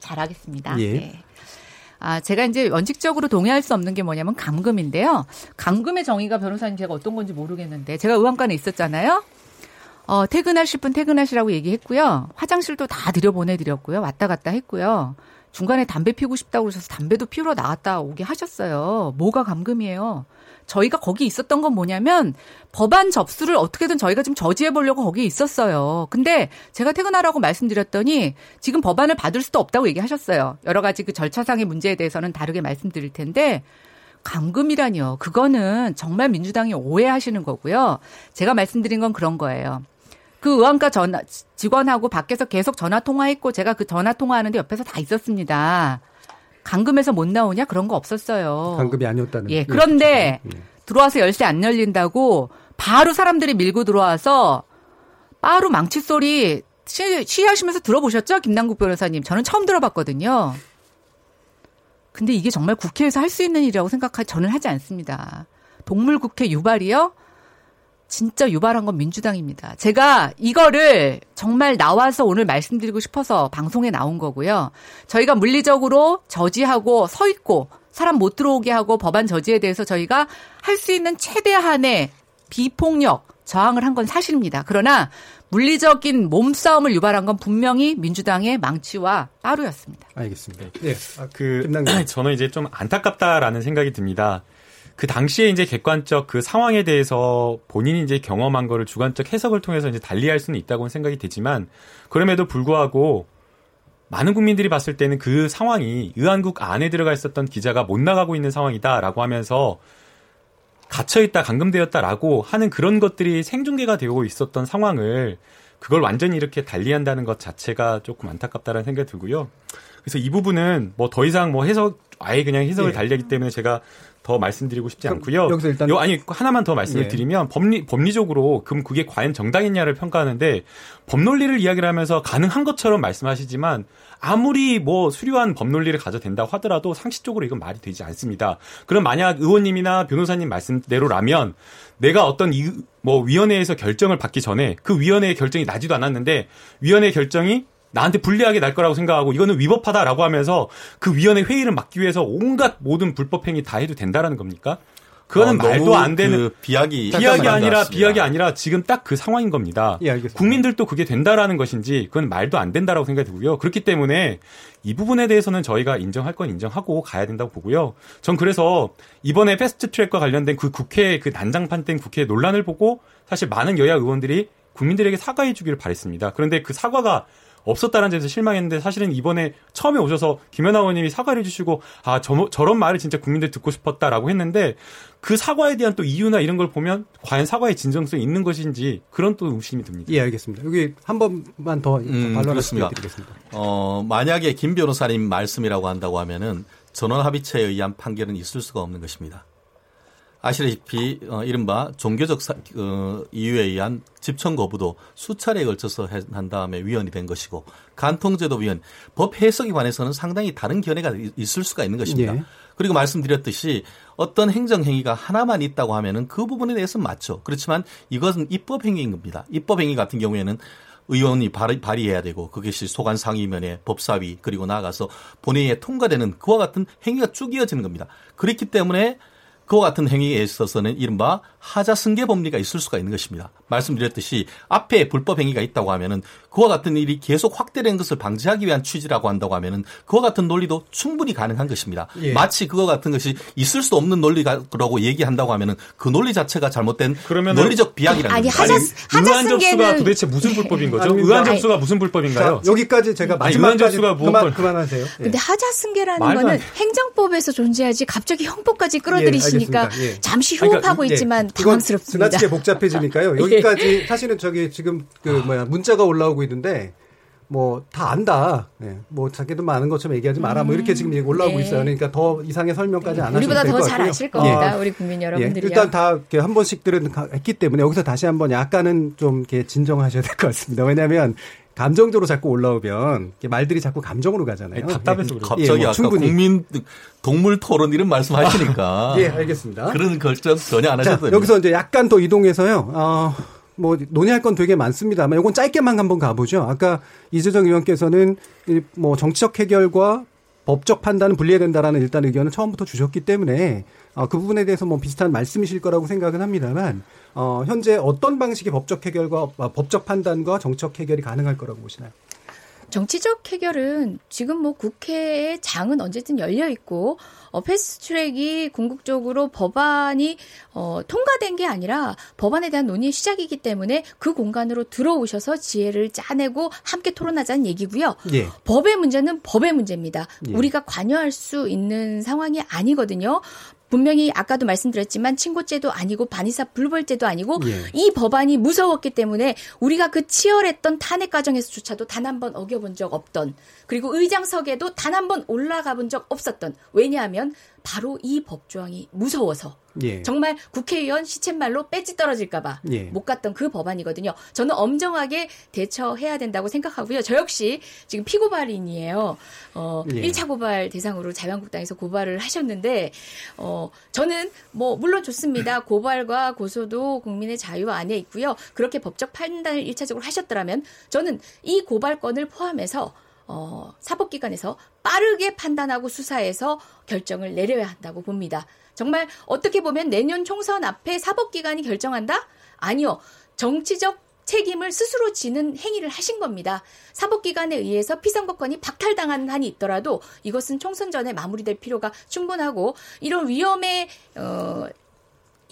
잘하겠습니다. 예. 네. 아, 제가 이제 원칙적으로 동의할 수 없는 게 뭐냐면 감금인데요. 감금의 정의가 변호사님 제가 어떤 건지 모르겠는데 제가 의원관에 있었잖아요. 어, 퇴근하실 분 퇴근하시라고 얘기했고요. 화장실도 다 들여보내드렸고요. 왔다 갔다 했고요. 중간에 담배 피우고 싶다고 그러셔서 담배도 피우러 나갔다 오게 하셨어요. 뭐가 감금이에요? 저희가 거기 있었던 건 뭐냐면 법안 접수를 어떻게든 저희가 좀 저지해 보려고 거기에 있었어요. 근데 제가 퇴근하라고 말씀드렸더니 지금 법안을 받을 수도 없다고 얘기하셨어요. 여러 가지 그 절차상의 문제에 대해서는 다르게 말씀드릴 텐데 감금이라니요. 그거는 정말 민주당이 오해하시는 거고요. 제가 말씀드린 건 그런 거예요. 그 의원과 전화 직원하고 밖에서 계속 전화 통화했고 제가 그 전화 통화하는데 옆에서 다 있었습니다. 감금에서 못 나오냐 그런 거 없었어요. 감금이 아니었다는. 예. 그런데 예. 들어와서 열쇠 안 열린다고 바로 사람들이 밀고 들어와서 바로 망치 소리 시, 시위하시면서 들어보셨죠? 김남국 변호사님. 저는 처음 들어봤거든요. 근데 이게 정말 국회에서 할 수 있는 일이라고 생각하 저는 하지 않습니다. 동물 국회 유발이요? 진짜 유발한 건 민주당입니다. 제가 이거를 정말 나와서 오늘 말씀드리고 싶어서 방송에 나온 거고요. 저희가 물리적으로 저지하고 서 있고 사람 못 들어오게 하고 법안 저지에 대해서 저희가 할 수 있는 최대한의 비폭력 저항을 한 건 사실입니다. 그러나 물리적인 몸싸움을 유발한 건 분명히 민주당의 망치와 따루였습니다. 알겠습니다. 예. 아, 그 [CLEARS THROAT] 저는 이제 좀 안타깝다라는 생각이 듭니다. 그 당시에 이제 객관적 그 상황에 대해서 본인이 이제 경험한 거를 주관적 해석을 통해서 이제 달리할 수는 있다고 생각이 되지만 그럼에도 불구하고 많은 국민들이 봤을 때는 그 상황이 의안국 안에 들어가 있었던 기자가 못 나가고 있는 상황이다라고 하면서 갇혀있다, 감금되었다라고 하는 그런 것들이 생중계가 되고 있었던 상황을 그걸 완전히 이렇게 달리한다는 것 자체가 조금 안타깝다는 생각이 들고요. 그래서 이 부분은 뭐 더 이상 뭐 해석, 아예 그냥 해석을 예. 달리하기 때문에 제가 더 말씀드리고 싶지 않고요. 여기서 일단 요, 아니 하나만 더 말씀을 예. 드리면 법리 법리적으로 그럼 그게 과연 정당했냐를 평가하는데 법논리를 이야기를 하면서 가능한 것처럼 말씀하시지만 아무리 뭐 수려한 법논리를 가져 된다고 하더라도 상식적으로 이건 말이 되지 않습니다. 그럼 만약 의원님이나 변호사님 말씀대로라면 내가 어떤 이, 뭐 위원회에서 결정을 받기 전에 그 위원회의 결정이 나지도 않았는데 위원회 결정이 나한테 불리하게 날 거라고 생각하고 이거는 위법하다라고 하면서 그 위원회 회의를 막기 위해서 온갖 모든 불법 행위 다 해도 된다라는 겁니까? 그거는 어, 말도 안 되는 그 비약이 비약이 아니라. 비약이 아니라 지금 딱 그 상황인 겁니다. 예, 알겠습니다. 국민들도 그게 된다라는 것인지 그건 말도 안 된다라고 생각이 들고요. 그렇기 때문에 이 부분에 대해서는 저희가 인정할 건 인정하고 가야 된다고 보고요. 전 그래서 이번에 패스트 트랙과 관련된 그 국회 그 난장판 된 국회 논란을 보고 사실 많은 여야 의원들이 국민들에게 사과해 주기를 바랬습니다. 그런데 그 사과가 없었다는 점에서 실망했는데 사실은 이번에 처음에 오셔서 김연아 의원님이 사과를 해주시고 아 저, 저런 말을 진짜 국민들 듣고 싶었다라고 했는데 그 사과에 대한 또 이유나 이런 걸 보면 과연 사과의 진정성이 있는 것인지 그런 또 의심이 듭니다. 예, 알겠습니다. 여기 한 번만 더 음. 드리겠습니다. 어, 만약에 김 변호사님 말씀이라고 한다고 하면은 전원 합의체에 의한 판결은 있을 수가 없는 것입니다. 아시다시피 어, 이른바 종교적 사- 어, 이유에 의한 집청 거부도 수차례에 걸쳐서 해- 한 다음에 위헌이 된 것이고 간통제도 위헌 법 해석에 관해서는 상당히 다른 견해가 이- 있을 수가 있는 것입니다. 예. 그리고 말씀드렸듯이 어떤 행정 행위가 하나만 있다고 하면은 그 부분에 대해서 는 맞죠. 그렇지만 이것은 입법 행위인 겁니다. 입법 행위 같은 경우에는 의원이 발의, 발의해야 되고 그것이 소관 상임위원회, 법사위 그리고 나아가서 본회의에 통과되는 그와 같은 행위가 쭉 이어지는 겁니다. 그렇기 때문에 그와 같은 행위에 있어서는 이른바 하자 승계 법리가 있을 수가 있는 것입니다. 말씀드렸듯이 앞에 불법 행위가 있다고 하면은 그와 같은 일이 계속 확대된 것을 방지하기 위한 취지라고 한다고 하면은 그와 같은 논리도 충분히 가능한 것입니다. 예. 마치 그와 같은 것이 있을 수 없는 논리라고 얘기한다고 하면은 그 논리 자체가 잘못된 그러면은- 논리적 비약이라는 아니. 하자- 하자 의안 접수가 승계는- 도대체 무슨 불법인 거죠? 아니, 의안 아니, 접수가 무슨 불법인가요? 자, 여기까지 제가 아니, 마지막까지 뭐 그만 뭘- 그만하세요. 예. 근데 하자 승계라는 말도 안 거는 돼. 행정법에서 존재하지 갑자기 형법까지 끌어들이시니까 예, 알겠습니다. 예. 잠시 그러니까 호흡하고 이- 예, 있지만 당황스럽습니다. 지나치게 복잡해지니까요. [LAUGHS] 예. 여기까지 사실은 저기 지금 그 뭐야 문자가 올라오고 있는데 뭐 다 안다. 예. 뭐 자기도 많은 것처럼 얘기하지 마라. 뭐 이렇게 지금 얘기 올라오고 네. 있어요. 그러니까 더 이상의 설명까지 안 하셔도 우리보다 될것 더. 잘 아실 겁니다. 예. 우리 국민 예, 여러분들이요. 일단 다 한 번씩 들은 가- 했기 때문에 여기서 다시 한번 약간은 좀 이렇게 진정하셔야 될 것 같습니다. 왜냐하면 감정적으로 자꾸 올라오면 말들이 자꾸 감정으로 가잖아요. 아니, 답답해서 예. 그래요. 갑자기 예, 뭐 아까 충분히. 국민 동물 토론 이런 말씀하시니까 [LAUGHS] 예, 알겠습니다. 그런 결정 전혀 안 됩니다. 여기서 이제 약간 더 이동해서요. 어, 뭐 논의할 건 되게 많습니다만 이건 짧게만 한번 가보죠. 아까 이재정 의원께서는 이뭐 정치적 해결과 법적 판단은 분리해야 된다라는 일단 의견을 처음부터 주셨기 때문에 어, 그 부분에 대해서 뭐 비슷한 말씀이실 거라고 생각은 합니다만 어, 현재 어떤 방식의 법적 해결과 아, 법적 판단과 정치적 해결이 가능할 거라고 보시나요? 정치적 해결은 지금 뭐 국회의 장은 언제든 열려 있고 어, 패스트트랙이 궁극적으로 법안이 어, 통과된 게 아니라 법안에 대한 논의의 시작이기 때문에 그 공간으로 들어오셔서 지혜를 짜내고 함께 토론하자는 얘기고요. 예. 법의 문제는 법의 문제입니다. 예. 우리가 관여할 수 있는 상황이 아니거든요. 분명히 아까도 말씀드렸지만 친고죄도 아니고 반의사 불벌죄도 아니고 예. 이 법안이 무서웠기 때문에 우리가 그 치열했던 탄핵 과정에서조차도 단 한 번 어겨본 적 없던 그리고 의장석에도 단 한 번 올라가 본 적 없었던 왜냐하면 바로 이 법조항이 무서워서 예. 정말 국회의원 시쳇말로 배지 떨어질까봐 예. 못 갔던 그 법안이거든요. 저는 엄정하게 대처해야 된다고 생각하고요. 저 역시 지금 피고발인이에요. 어, 예. 1차 고발 대상으로 자유한국당에서 고발을 하셨는데, 어, 저는 뭐, 물론 좋습니다. [COUGHS] 고발과 고소도 국민의 자유 안에 있고요. 그렇게 법적 판단을 1차적으로 하셨더라면, 저는 이 고발건을 포함해서 어, 사법기관에서 빠르게 판단하고 수사해서 결정을 내려야 한다고 봅니다. 정말 어떻게 보면 내년 총선 앞에 사법기관이 결정한다? 아니요. 정치적 책임을 스스로 지는 행위를 하신 겁니다. 사법기관에 의해서 피선거권이 박탈당한 한이 있더라도 이것은 총선 전에 마무리될 필요가 충분하고 이런 위험에 어,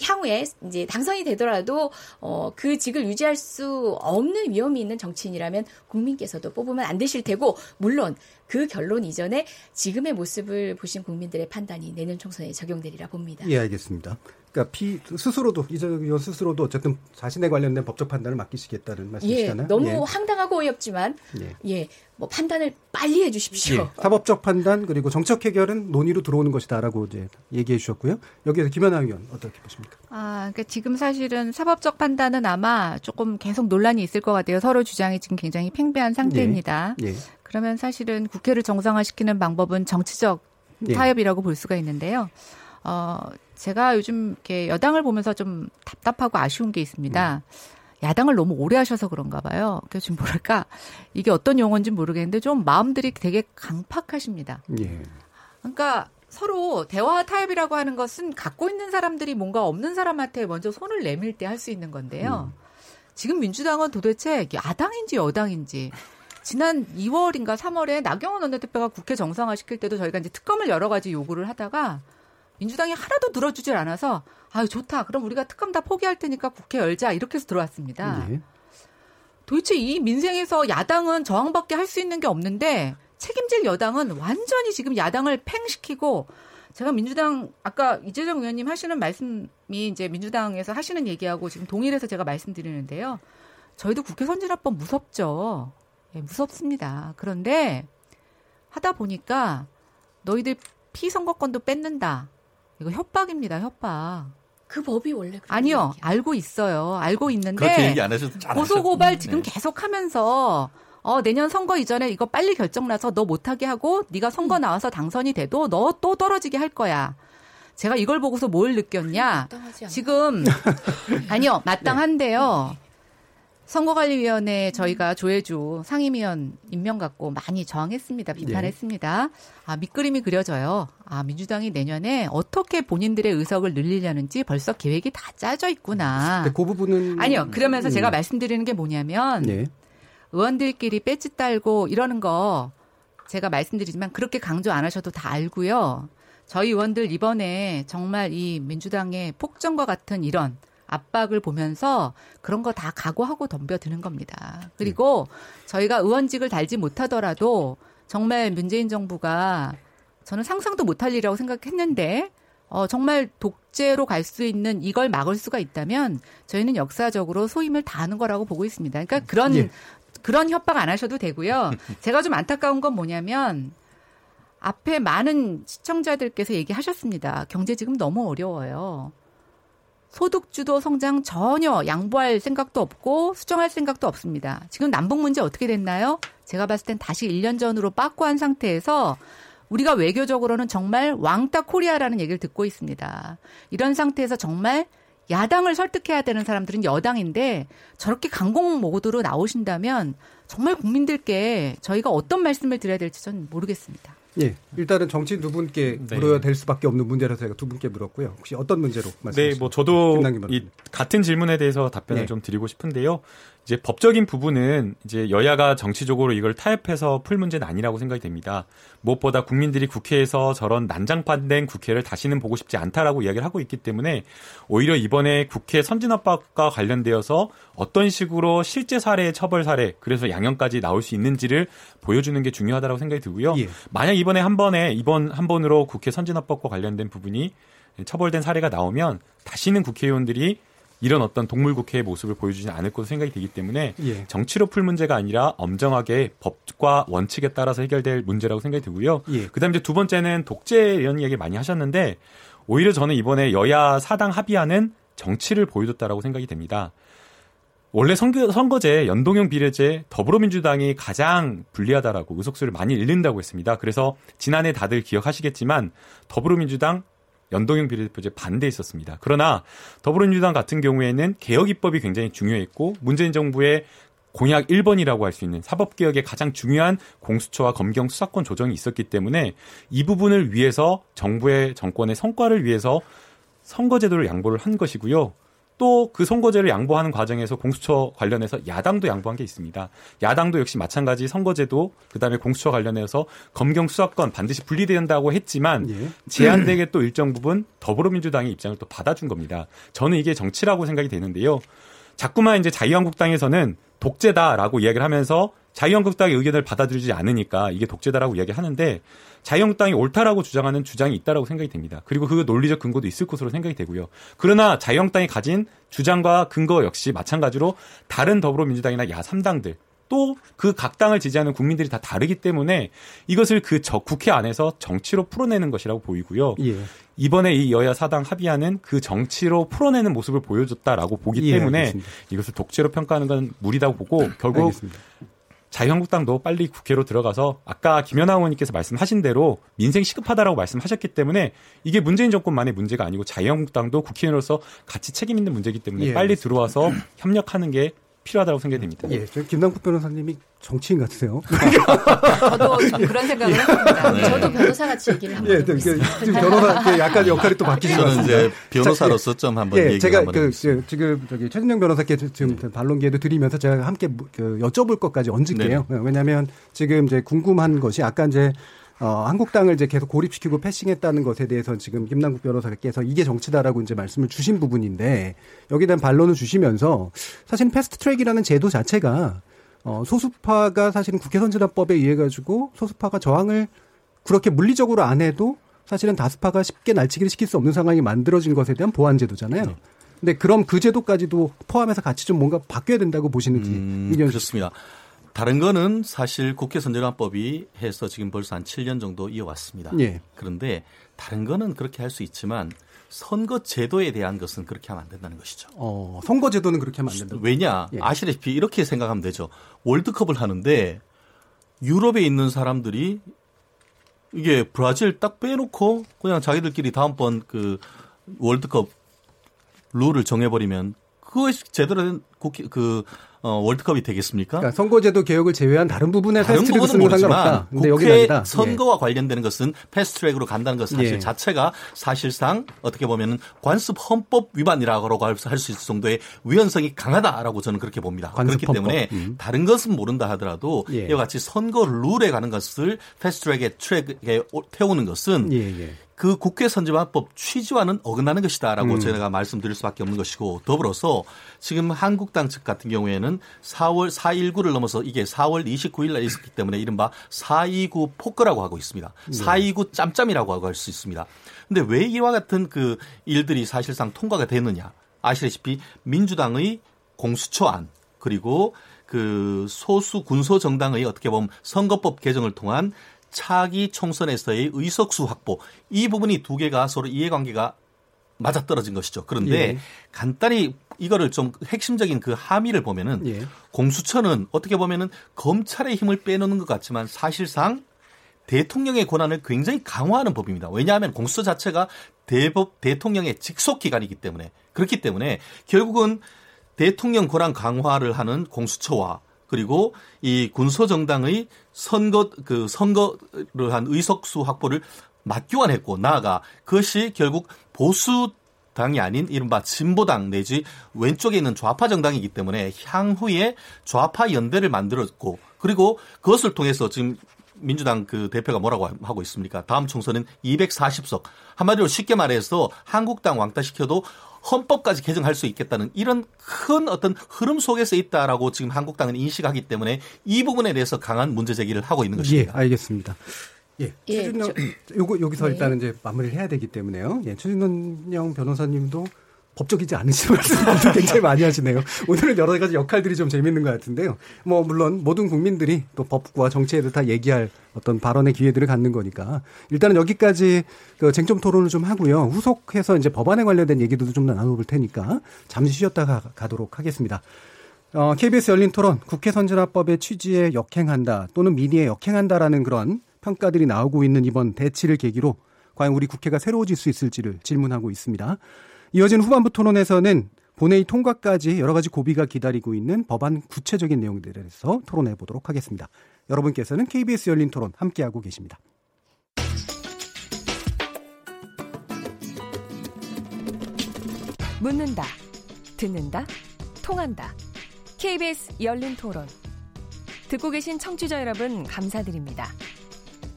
향후에 이제 당선이 되더라도 어, 그 직을 유지할 수 없는 위험이 있는 정치인이라면 국민께서도 뽑으면 안 되실 테고 물론 그 결론 이전에 지금의 모습을 보신 국민들의 판단이 내년 총선에 적용되리라 봅니다. 예, 알겠습니다. 그러니까 피 스스로도 의원 스스로도 어쨌든 자신에 관련된 법적 판단을 맡기시겠다는 예, 말씀이시잖아요. 너무 예. 황당하고 어이없지만 예. 예, 뭐 판단을 빨리 해주십시오. 예, 사법적 판단 그리고 정책 해결은 논의로 들어오는 것이다라고 이제 얘기해 주셨고요. 여기에서 김연아 의원 어떻게 보십니까? 아, 그러니까 지금 사실은 사법적 판단은 아마 조금 계속 논란이 있을 것 같아요. 서로 주장이 지금 굉장히 팽배한 상태입니다. 예. 그러면 사실은 국회를 정상화시키는 방법은 정치적 예. 타협이라고 볼 수가 있는데요. 어, 제가 요즘 이렇게 여당을 보면서 좀 답답하고 아쉬운 게 있습니다. 야당을 너무 오래 하셔서 그런가 봐요. 그래서 좀 뭐랄까 이게 어떤 용어인지 모르겠는데 좀 마음들이 되게 강팍하십니다. 예. 그러니까 서로 대화 타협이라고 하는 것은 갖고 있는 사람들이 뭔가 없는 사람한테 먼저 손을 내밀 때 할 수 있는 건데요. 지금 민주당은 도대체 야당인지 여당인지 지난 2월인가 3월에 나경원 원내대표가 국회 정상화 시킬 때도 저희가 이제 특검을 여러 가지 요구를 하다가 민주당이 하나도 들어주질 않아서 아유 좋다. 그럼 우리가 특검 다 포기할 테니까 국회 열자 이렇게 해서 들어왔습니다. 예. 도대체 이 민생에서 야당은 저항밖에 할 수 있는 게 없는데 책임질 여당은 완전히 지금 야당을 팽시키고 제가 민주당 아까 이재정 의원님 하시는 말씀이 이제 민주당에서 하시는 얘기하고 지금 동일해서 제가 말씀드리는데요. 저희도 국회 선진화법 무섭죠. 예, 무섭습니다. 그런데 하다 보니까 너희들 피선거권도 뺏는다. 이거 협박입니다. 협박. 그 법이 원래 그런 아니요. 알고 있어요. 알고 있는데 그렇게 얘기 안 하셔도 잘 고소 고발 지금 네. 계속하면서 어 내년 선거 이전에 이거 빨리 결정 나서 너 못하게 하고 네가 선거 나와서 당선이 돼도 너 또 떨어지게 할 거야. 제가 이걸 보고서 뭘 느꼈냐? 지금 [LAUGHS] 아니요 마땅한데요. 선거관리위원회 저희가 조혜주 상임위원 임명 갖고 많이 저항했습니다. 비판했습니다. 아, 밑그림이 그려져요. 아, 민주당이 내년에 어떻게 본인들의 의석을 늘리려는지 벌써 계획이 다 짜져 있구나. 근데 그 부분은 아니요. 그러면서 제가 음. 말씀드리는 게 뭐냐면 네. 의원들끼리 배지 딸고 이러는 거 제가 말씀드리지만 그렇게 강조 안 하셔도 다 알고요. 저희 의원들 이번에 정말 이 민주당의 폭정과 같은 이런 압박을 보면서 그런 거 다 각오하고 덤벼드는 겁니다. 그리고 저희가 의원직을 달지 못하더라도 정말 문재인 정부가 저는 상상도 못할 일이라고 생각했는데 어, 정말 독재로 갈 수 있는 이걸 막을 수가 있다면 저희는 역사적으로 소임을 다하는 거라고 보고 있습니다. 그러니까 그런 예. 그런 협박 안 하셔도 되고요. [LAUGHS] 제가 좀 안타까운 건 뭐냐면 앞에 많은 시청자들께서 얘기하셨습니다. 경제 지금 너무 어려워요. 소득주도 성장 전혀 양보할 생각도 없고 수정할 생각도 없습니다. 지금 남북 문제 어떻게 됐나요? 제가 봤을 땐 다시 1년 전으로 빠꾸한 상태에서 우리가 외교적으로는 정말 왕따 코리아라는 얘기를 듣고 있습니다. 이런 상태에서 정말 야당을 설득해야 되는 사람들은 여당인데 저렇게 강공 모드로 나오신다면 정말 국민들께 저희가 어떤 말씀을 드려야 될지 전 모르겠습니다. 예, 일단은 정치인 두 분께 네. 물어야 될 수밖에 없는 문제라서 제가 두 분께 물었고요. 혹시 어떤 문제로 말씀하시죠? 네, 뭐 저도 이 같은 질문에 대해서 답변을 네. 좀 드리고 싶은데요. 이제 법적인 부분은 이제 여야가 정치적으로 이걸 타협해서 풀 문제는 아니라고 생각이 됩니다. 무엇보다 국민들이 국회에서 저런 난장판된 국회를 다시는 보고 싶지 않다라고 이야기를 하고 있기 때문에 오히려 이번에 국회 선진화법과 관련되어서 어떤 식으로 실제 사례의 처벌 사례 그래서 양형까지 나올 수 있는지를 보여주는 게 중요하다고 생각이 들고요. 예. 만약 이번에 한 번에 이번 한 번으로 국회 선진화법과 관련된 부분이 처벌된 사례가 나오면 다시는 국회의원들이 이런 어떤 동물국회의 모습을 보여주지 않을 것으로 생각이 되기 때문에 예. 정치로 풀 문제가 아니라 엄정하게 법과 원칙에 따라서 해결될 문제라고 생각이 들고요. 예. 그다음에 이제 두 번째는 독재 이런 이야기 많이 하셨는데 오히려 저는 이번에 여야 사당 합의안은 정치를 보여줬다라고 생각이 됩니다. 원래 선거, 선거제, 연동형 비례제, 더불어민주당이 가장 불리하다라고 의석수를 많이 잃는다고 했습니다. 그래서 지난해 다들 기억하시겠지만 더불어민주당 연동형 비례대표제 반대했었습니다. 그러나 더불어민주당 같은 경우에는 개혁 입법이 굉장히 중요했고 문재인 정부의 공약 1번이라고 할 수 있는 사법개혁의 가장 중요한 공수처와 검경 수사권 조정이 있었기 때문에 이 부분을 위해서 정부의 정권의 성과를 위해서 선거제도를 양보를 한 것이고요. 또 그 선거제를 양보하는 과정에서 공수처 관련해서 야당도 양보한 게 있습니다. 야당도 역시 마찬가지 선거제도 그다음에 공수처 관련해서 검경 수사권 반드시 분리된다고 했지만 예. 제한되게 또 일정 부분 더불어민주당의 입장을 또 받아준 겁니다. 저는 이게 정치라고 생각이 되는데요. 자꾸만 이제 자유한국당에서는 독재다라고 이야기를 하면서 자유한국당의 의견을 받아들이지 않으니까 이게 독재다라고 이야기하는데 자유한국당이 옳다라고 주장하는 주장이 있다라고 생각이 됩니다. 그리고 그 논리적 근거도 있을 것으로 생각이 되고요. 그러나 자유한국당이 가진 주장과 근거 역시 마찬가지로 다른 더불어민주당이나 야3당들 또 그 각 당을 지지하는 국민들이 다 다르기 때문에 이것을 그 저 국회 안에서 정치로 풀어내는 것이라고 보이고요. 예. 이번에 이 여야 사당 합의안은 그 정치로 풀어내는 모습을 보여줬다라고 보기 예, 때문에 알겠습니다. 이것을 독재로 평가하는 건 무리다고 보고 결국 알겠습니다. 자유한국당도 빨리 국회로 들어가서 아까 김연아 의원님께서 말씀하신 대로 민생 시급하다라고 말씀하셨기 때문에 이게 문재인 정권만의 문제가 아니고 자유한국당도 국회의원으로서 같이 책임 있는 문제이기 때문에 예, 빨리. 들어와서 [CLEARS THROAT] 협력하는 게 필요하다고 생각이 됩니다. 예, 저 김남국 변호사님이 정치인 같으세요. 저도 좀 그런 생각을 했습니다. 네. 저도 변호사 같이 얘기를 한번 예, 그, 그, 지금 변호사 그 약간 역할이 또 바뀌신 것 같습니다. 이제 변호사로서 좀 한번 예, 얘기를 제가 한번 그. 그 지금 저기 최진영 변호사께 지금 반론 기회도 드리면서 제가 함께 무- 그 여쭤볼 것까지 얹을게요. 왜냐하면 지금 이제 궁금한 것이 아까 이제 어, 한국당을 이제 계속 고립시키고 passing했다는 것에 대해서 지금 김남국 변호사께서 이게 정치다라고 이제 말씀을 주신 부분인데 여기에 대한 반론을 주시면서 사실 패스트 트랙이라는 제도 자체가 어, 소수파가 사실은 국회 선진화법에 의해 가지고 소수파가 저항을 그렇게 물리적으로 안 해도 사실은 다수파가 쉽게 날치기를 시킬 수 없는 상황이 만들어진 것에 대한 보완 제도잖아요. 근데 그럼 그 제도까지도 포함해서 같이 좀 뭔가 바뀌어야 된다고 보시는지 음, 의견 그렇습니다. 다른 거는 사실 국회 선진화법이 해서 지금 벌써 한 7년 정도 이어왔습니다. 예. 그런데 다른 거는 그렇게 할 수 있지만 선거 제도에 대한 것은 그렇게 하면 안 된다는 것이죠. 어, 선거 제도는 그렇게 하면 안 된다. 왜냐? 예. 아시다시피 이렇게 생각하면 되죠. 월드컵을 하는데 유럽에 있는 사람들이 이게 브라질 딱 빼놓고 그냥 자기들끼리 다음번 그 월드컵 룰을 정해버리면 그것이 제대로 된 국회 그 어, 월드컵이 되겠습니까? 그러니까 선거제도 개혁을 제외한 다른 부분에 다른 패스트트랙 부분은 모르지만 국회 아니다. 예. 선거와 관련되는 것은 패스트트랙으로 간다는 것 사실 예. 자체가 사실상 어떻게 보면은 관습 헌법 위반이라고 할 수 있을 정도의 위헌성이 강하다라고 저는 그렇게 봅니다. 그렇기 헌법. 때문에 음. 다른 것은 모른다 하더라도 예. 이와 같이 선거 룰에 가는 것을 패스트트랙에 트랙에 태우는 것은 예, 예. 그 국회 선진화법 취지와는 어긋나는 것이다라고 음. 제가 말씀드릴 수밖에 없는 것이고 더불어서 지금 한국당 측 같은 경우에는 4월 4.19를 넘어서 이게 4월 29일 날 있었기 때문에 이른바 4.29 포크라고 하고 있습니다. 네. 4.29 짬짬이라고 하고 할 수 있습니다. 근데 왜 이와 같은 그 일들이 사실상 통과가 되느냐? 아시다시피 민주당의 공수처안 그리고 그 소수 군소 정당의 어떻게 보면 선거법 개정을 통한 차기 총선에서의 의석수 확보 이 부분이 두 개가 서로 이해관계가 맞아떨어진 것이죠. 그런데 예. 간단히 이거를 좀 핵심적인 그 함의를 보면은 예. 공수처는 어떻게 보면은 검찰의 힘을 빼놓는 것 같지만 사실상 대통령의 권한을 굉장히 강화하는 법입니다. 왜냐하면 공수처 자체가 대법 대통령의 직속 기관이기 때문에 그렇기 때문에 결국은 대통령 권한 강화를 하는 공수처와 그리고 이 군소 정당의 선거 그 선거를 한 의석수 확보를 맞교환했고 나아가 그것이 결국 보수 당이 아닌 이른바 진보당 내지 왼쪽에 있는 좌파 정당이기 때문에 향후에 좌파 연대를 만들었고 그리고 그것을 통해서 지금 민주당 그 대표가 뭐라고 하고 있습니까? 다음 총선은 240석. 한마디로 쉽게 말해서 한국당 왕따시켜도 헌법까지 개정할 수 있겠다는 이런 큰 어떤 흐름 속에서 있다라고 지금 한국당은 인식하기 때문에 이 부분에 대해서 강한 문제 제기를 하고 있는 것입니다. 예, 알겠습니다. 예, 예, 최준영, 요거 여기서 네. 일단은 이제 마무리를 해야 되기 때문에요. 예, 최준영 변호사님도 법적이지 않으신 말씀을 [LAUGHS] 굉장히 많이 하시네요. 오늘은 여러 가지 역할들이 좀 재밌는 것 같은데요. 뭐 물론 모든 국민들이 또 법과 정치에 대해서 다 얘기할 어떤 발언의 기회들을 갖는 거니까 일단은 여기까지 그 쟁점 토론을 좀 하고요. 후속해서 이제 법안에 관련된 얘기들도 좀 나눠볼 테니까 잠시 쉬었다가 가도록 하겠습니다. 어, KBS 열린 토론 국회 선진화법의 취지에 역행한다 또는 민의에 역행한다라는 그런 평가들이 나오고 있는 이번 대치를 계기로 과연 우리 국회가 새로워질 수 있을지를 질문하고 있습니다. 이어진 후반부 토론에서는 본회의 통과까지 여러 가지 고비가 기다리고 있는 법안 구체적인 내용들에 대해서 토론해 보도록 하겠습니다. 여러분께서는 KBS 열린 토론 함께하고 계십니다. 묻는다, 듣는다, 통한다. KBS 열린 토론. 듣고 계신 청취자 여러분, 감사드립니다.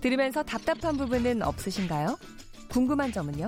들으면서 답답한 부분은 없으신가요? 궁금한 점은요?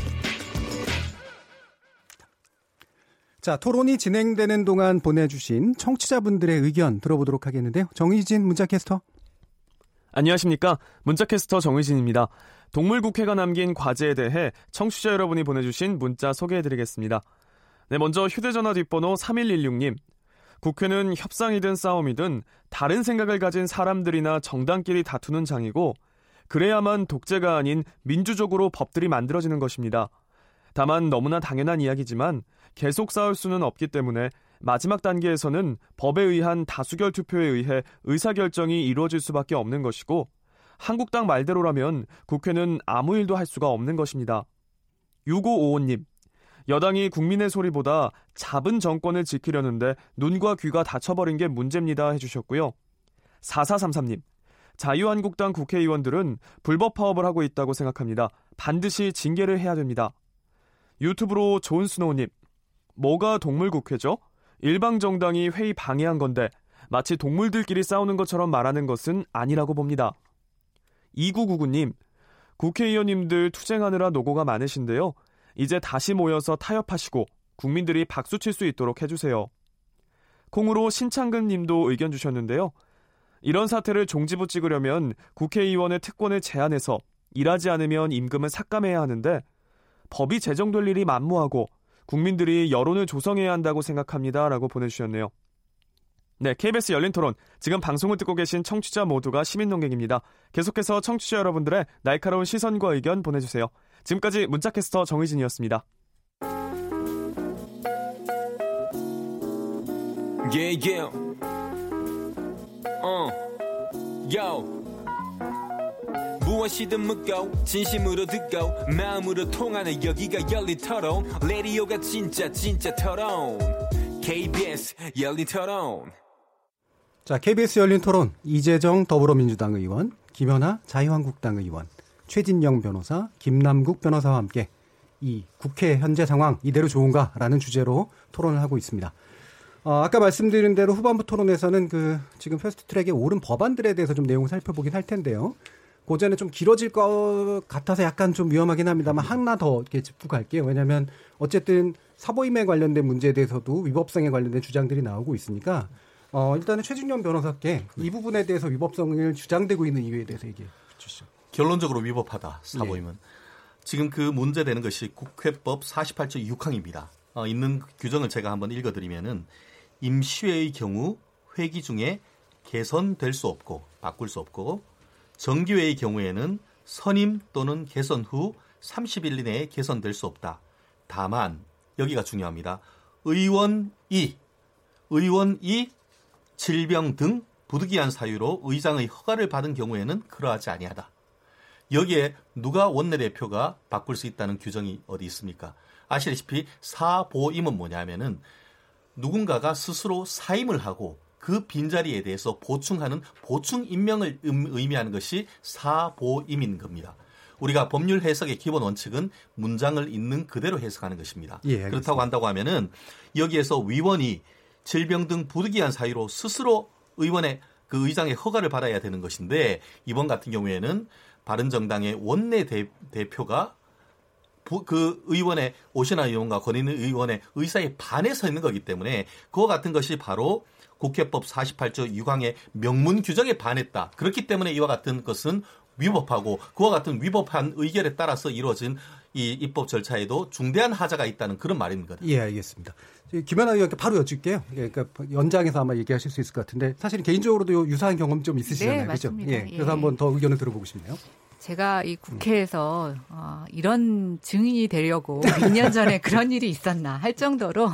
자, 토론이 진행되는 동안 보내주신 청취자분들의 의견 들어보도록 하겠는데요. 정희진 문자캐스터. 안녕하십니까. 문자캐스터 정의진입니다. 동물국회가 남긴 과제에 대해 청취자 여러분이 보내주신 문자 소개해드리겠습니다. 네, 먼저 휴대전화 뒷번호 3116님. 국회는 협상이든 싸움이든 다른 생각을 가진 사람들이나 정당끼리 다투는 장이고, 그래야만 독재가 아닌 민주적으로 법들이 만들어지는 것입니다. 다만 너무나 당연한 이야기지만 계속 싸울 수는 없기 때문에 마지막 단계에서는 법에 의한 다수결 투표에 의해 의사결정이 이루어질 수밖에 없는 것이고 한국당 말대로라면 국회는 아무 일도 할 수가 없는 것입니다. 6555님, 여당이 국민의 소리보다 잡은 정권을 지키려는데 눈과 귀가 닫혀버린 게 문제입니다 해주셨고요. 4433님, 자유한국당 국회의원들은 불법 파업을 하고 있다고 생각합니다. 반드시 징계를 해야 됩니다. 유튜브로 존스노우님, 뭐가 동물국회죠? 일방 정당이 회의 방해한 건데 마치 동물들끼리 싸우는 것처럼 말하는 것은 아니라고 봅니다. 2999님, 국회의원님들 투쟁하느라 노고가 많으신데요. 이제 다시 모여서 타협하시고 국민들이 박수 칠 수 있도록 해주세요. 콩으로 신창근 님도 의견 주셨는데요. 이런 사태를 종지부 찍으려면 국회의원의 특권을 제한해서 일하지 않으면 임금을 삭감해야 하는데 법이 제정될 일이 만무하고 국민들이 여론을 조성해야 한다고 생각합니다. 라고 보내주셨네요. 네, KBS 열린 토론. 지금 방송을 듣고 계신 청취자 모두가 시민 농객입니다. 계속해서 청취자 여러분들의 날카로운 시선과 의견 보내주세요. 지금까지 문자캐스터 정의진이었습니다. Yeah, yeah. 어, yo. 무엇이든 묻고 진심으로 듣고 마음으로 통하는 여기가 열린 토론 라디오가 진짜 진짜 토론 KBS 열린 토론 자, KBS 열린 토론 이재정 더불어민주당 의원, 김연아 자유한국당 의원, 최진영 변호사, 김남국 변호사와 함께 이 국회 현재 상황 이대로 좋은가라는 주제로 토론을 하고 있습니다. 어, 아까 말씀드린 대로 후반부 토론에서는 그 지금 패스트 트랙에 오른 법안들에 대해서 좀 내용을 살펴보긴 할 텐데요. 고전에 좀 길어질 것 같아서 약간 좀 위험하긴 합니다만 하나 더 이렇게 짚고 갈게요. 왜냐하면 어쨌든 사보임에 관련된 문제에 대해서도 위법성에 관련된 주장들이 나오고 있으니까 어, 일단은 최준영 변호사께 이 부분에 대해서 위법성을 주장되고 있는 이유에 대해서 얘기해 주시죠. 결론적으로 위법하다 사보임은 지금 그 문제되는 것이 국회법 48조 6항입니다. 어, 있는 규정을 제가 한번 읽어드리면은 임시회의 경우 회기 중에 개선될 수 없고 바꿀 수 없고 정기회의 경우에는 선임 또는 개선 후 30일 이내에 개선될 수 없다. 다만 여기가 중요합니다. 의원이 의원이 질병 등 부득이한 사유로 의장의 허가를 받은 경우에는 그러하지 아니하다. 여기에 누가 원내대표가 바꿀 수 있다는 규정이 어디 있습니까? 아시다시피 사보임은 뭐냐면은 누군가가 스스로 사임을 하고 그 빈자리에 대해서 보충하는 보충 임명을 의미하는 것이 사보임인 겁니다. 우리가 법률 해석의 기본 원칙은 문장을 있는 그대로 해석하는 것입니다. 예, 그렇다고 한다고 하면은 여기에서 위원이 질병 등 부득이한 사유로 스스로 의원의 그 의장의 허가를 받아야 되는 것인데 이번 같은 경우에는 바른정당의 원내 대, 표가 그 의원의 오신환 의원과 권인희 의원의 의사에 반해서 있는 거기 때문에 그와 같은 것이 바로 국회법 48조 6항의 명문 규정에 반했다. 그렇기 때문에 이와 같은 것은 위법하고 그와 같은 위법한 의결에 따라서 이루어진 이 입법 절차에도 중대한 하자가 있다는 그런 말입니다. 예, 알겠습니다. 김연아 의원께 바로 여쭐게요. 예, 그러니까 연장해서 아마 얘기하실 수 있을 것 같은데 사실 개인적으로도 유사한 경험 좀 있으시잖아요. 네, 그렇죠? 맞습니다. 예, 그래서 예. 한번 더 의견을 들어보고 싶네요. 제가 이 국회에서 어, 이런 증인이 되려고 2년 전에 [LAUGHS] 그런 일이 있었나 할 정도로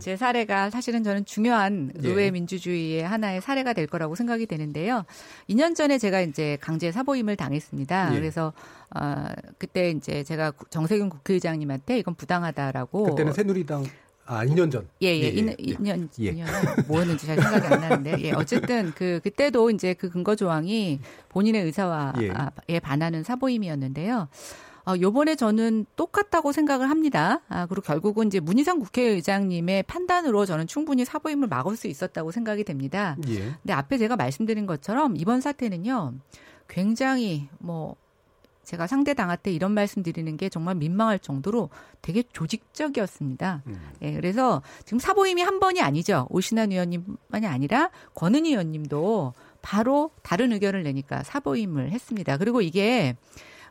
제 사례가 사실은 저는 중요한 예. 의회 민주주의의 하나의 사례가 될 거라고 생각이 되는데요. 2년 전에 제가 이제 강제 사보임을 당했습니다. 예. 그래서 어, 그때 이제 제가 구- 정세균 국회의장님한테 이건 부당하다라고 그때는 새누리당 아 2년 전. 예, 예, 예, 이 예. 2년, 예. 2년 뭐였는지 잘 생각이 안 나는데, 예, 어쨌든 그, 그때도 이제 그 근거 조항이 본인의 의사와, 예. 아, 에 반하는 사보임이었는데요. 어, 요번에 저는 똑같다고 생각을 합니다. 아, 그리고 결국은 이제 문희상 국회의장님의 판단으로 저는 충분히 사보임을 막을 수 있었다고 생각이 됩니다. 예. 근데 앞에 제가 말씀드린 것처럼 이번 사태는요, 굉장히 뭐, 제가 상대 당한테 이런 말씀 드리는 게 정말 민망할 정도로 되게 조직적이었습니다. 예, 그래서 지금 사보임이 한 번이 아니죠. 오신환 의원님만이 아니라 권은희 의원님도 바로 다른 의견을 내니까 사보임을 했습니다. 그리고 이게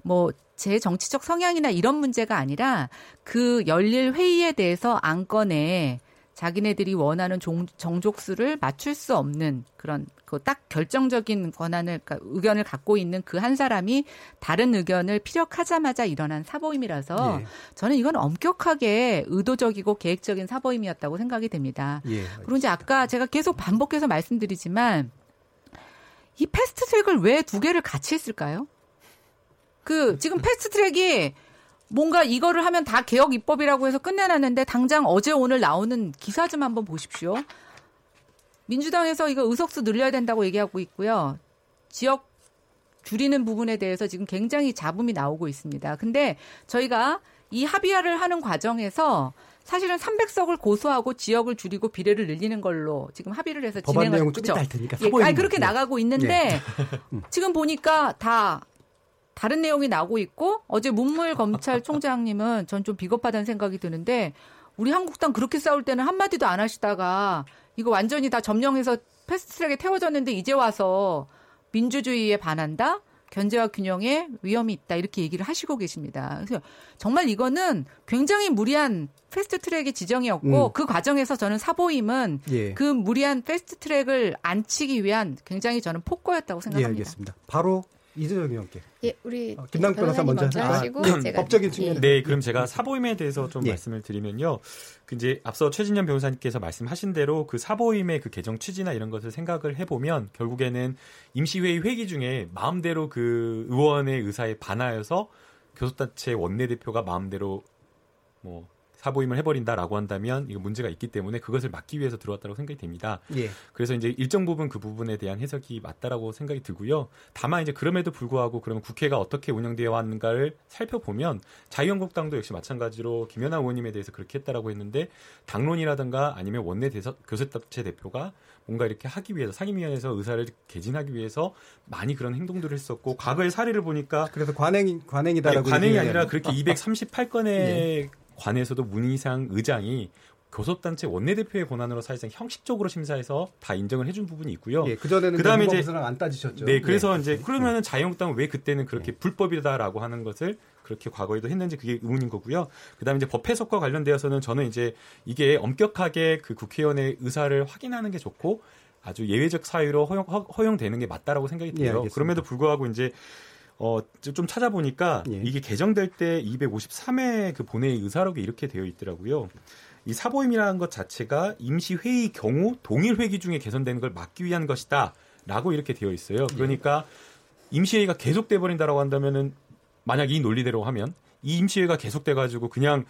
뭐 제 정치적 성향이나 이런 문제가 아니라 그 열릴 회의에 대해서 안건에 자기네들이 원하는 종, 정족수를 맞출 수 없는 그런 그 딱 결정적인 권한을 그러니까 의견을 갖고 있는 그 한 사람이 다른 의견을 피력하자마자 일어난 사보임이라서 예. 저는 이건 엄격하게 의도적이고 계획적인 사보임이었다고 생각이 됩니다. 예. 이제 아까 제가 계속 반복해서 말씀드리지만 이 패스트 트랙을 왜 두 개를 같이 했을까요? 그 지금 패스트 트랙이 뭔가 이거를 하면 다 개혁 입법이라고 해서 끝내놨는데 당장 어제 오늘 나오는 기사 좀 한번 보십시오. 민주당에서 이거 의석수 늘려야 된다고 얘기하고 있고요. 지역 줄이는 부분에 대해서 지금 굉장히 잡음이 나오고 있습니다. 근데 저희가 이 합의화를 하는 과정에서 사실은 300석을 고수하고 지역을 줄이고 비례를 늘리는 걸로 지금 합의를 해서 법안 진행을 내용은 좀? 이따 할 테니까 예, 아니 그렇게 예. 나가고 있는데 지금 보니까 다 다른 내용이 나오고 있고 어제 문무일 검찰총장님은 전 좀 비겁하다는 생각이 드는데 우리 한국당 그렇게 싸울 때는 한마디도 안 하시다가 이거 완전히 다 점령해서 패스트트랙에 태워졌는데 이제 와서 민주주의에 반한다? 견제와 균형에 위험이 있다 이렇게 얘기를 하시고 계십니다. 그래서 정말 이거는 굉장히 무리한 패스트 트랙의 지정이었고 음. 그 과정에서 저는 사보임은 예. 그 무리한 패스트 트랙을 앉히기 위한 굉장히 저는 폭거였다고 예, 생각합니다. 알겠습니다. 바로 이재정 의원께. 예, 우리 어, 김남국 변호사 먼저? 하시고 아, 제가 법적인 측면. 네, 그럼 제가 사보임에 대해서 좀 예. 말씀을 드리면요. 그 이제 앞서 최진현 변호사님께서 말씀하신 대로 그 사보임의 그 개정 취지나 이런 것을 생각을 해보면 결국에는 임시회의 회기 중에 마음대로 그 의원의 의사에 반하여서 교섭단체 원내대표가 마음대로 뭐 사보임을 해버린다라고 한다면 이거 문제가 있기 때문에 그것을 막기 위해서 들어왔다고 생각이 됩니다. 예. 그래서 이제 일정 부분 그 부분에 대한 해석이 맞다라고 생각이 들고요. 다만 이제 그럼에도 불구하고 그러면 국회가 어떻게 운영되어 왔는가를 살펴보면 자유한국당도 역시 마찬가지로 김연아 의원님에 대해서 그렇게 했다라고 했는데 당론이라든가 아니면 원내 대서, 교섭단체 대표가 뭔가 이렇게 하기 위해서 상임위원회에서 의사를 개진하기 위해서 많이 그런 행동들을 했었고 과거의 사례를 보니까 그래서 관행 관행이다라고 네, 관행이. 아니라 그렇게 238건에 예. 관해서도 문희상 의장이 교섭단체 원내대표의 권한으로 사실상 형식적으로 심사해서 다 인정을 해준 부분이 있고요. 예, 그전에는 그다음에 이제 안 따지셨죠. 네, 그래서 예. 이제 그러면은 자유한국당은 왜 그때는 그렇게 불법이다라고 하는 것을 그렇게 과거에도 했는지 그게 의문인 거고요. 그다음에 이제 법 해석과 관련되어서는 저는 이제 이게 엄격하게 그 국회의원의 의사를 확인하는 게 좋고 아주 예외적 사유로 허용, 허, 용되는 게 맞다라고 생각이 예, 돼요. 알겠습니다. 그럼에도 불구하고 이제 어, 좀 찾아보니까 예. 이게 개정될 때 253회 그 본회의 의사록에 이렇게 되어 있더라고요. 이 사보임이라는 것 자체가 임시 회의 경우 동일 회기 중에 개선되는 걸 막기 위한 것이다 라고 이렇게 되어 있어요. 그러니까 임시회의가 계속돼 버린다라고 한다면은 만약 이 논리대로 하면 이 임시회가 계속돼 가지고 그냥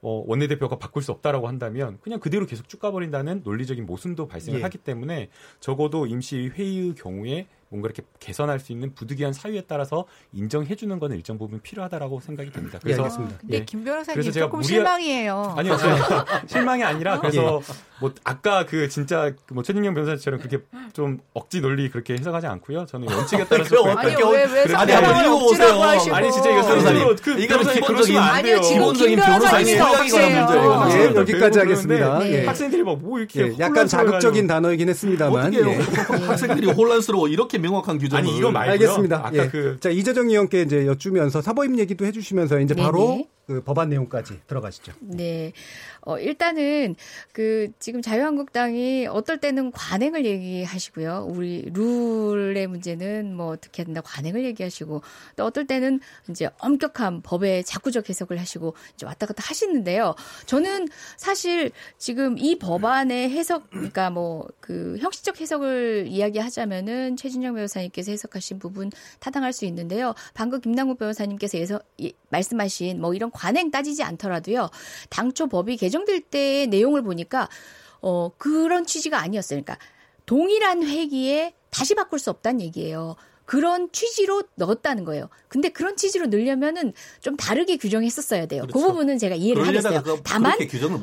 어, 원내대표가 바꿀 수 없다라고 한다면 그냥 그대로 계속 쭉 가버린다는 논리적인 모순도 발생을 예. 하기 때문에 적어도 임시회의의 경우에 뭔가 이렇게 개선할 수 있는 부득이한 사유에 따라서 인정해 주는 거는 일정 부분 필요하다라고 생각이 됩니다. 그래서 예, 알겠습니다. 근데 예. 김 변호사님 그래서 제가 조금 무리하- 실망이에요. 아니요, 제가 [LAUGHS] 실망이 아니라 그래서 예. 뭐 아까 그 진짜 뭐 최진영 변호사처럼 그렇게 좀 억지 논리 그렇게 해석하지 않고요. 저는 원칙에 따라서 약간 어떻게 아니, 왜- 왜 억지라고 읽어보세요. 하시고. 아니 진짜 이거 변호사님, 그 이거는 변호사님 기본적인 아니요, 기본적인 생각에 관한 문제예요. 예, 여기까지 하겠습니다. 그러는데 예. 학생들이 막 뭐 이렇게 예, 약간. 자극적인 단어이긴 했습니다만. 예. [LAUGHS] 학생들이 혼란스러워 이렇게 명확한 규정을 아니 이거 말고요. 알겠습니다. 아까 예. 그 자 이재정 의원께 이제 여쭈면서 사보임 얘기도 해주시면서 이제 바로 네네. 그 법안 내용까지 들어가시죠. 네. 어, 일단은 그 지금 자유한국당이 어떨 때는 관행을 얘기하시고요. 우리 룰의 문제는 뭐 어떻게 해야 된다 관행을 얘기하시고 또 어떨 때는 이제 엄격한 법의 자꾸적 해석을 하시고 이제 왔다 갔다 하시는데요. 저는 사실 지금 이 법안의 해석 그러니까 뭐 그 형식적 해석을 이야기하자면은 최진영 변호사님께서 해석하신 부분 타당할 수 있는데요. 방금 김남국 변호사님께서 예서, 이- 말씀하신 뭐 이런 관행 따지지 않더라도요. 당초 법이 개정될 때의 내용을 보니까 어 그런 취지가 아니었어요. 그러니까 동일한 회기에 다시 바꿀 수 없다는 얘기예요. 그런 취지로 넣었다는 거예요. 근데 그런 취지로 넣으려면은 좀 다르게 규정했었어야 돼요. 그 그렇죠. 부분은 제가 이해를 하겠어요. 그- 다만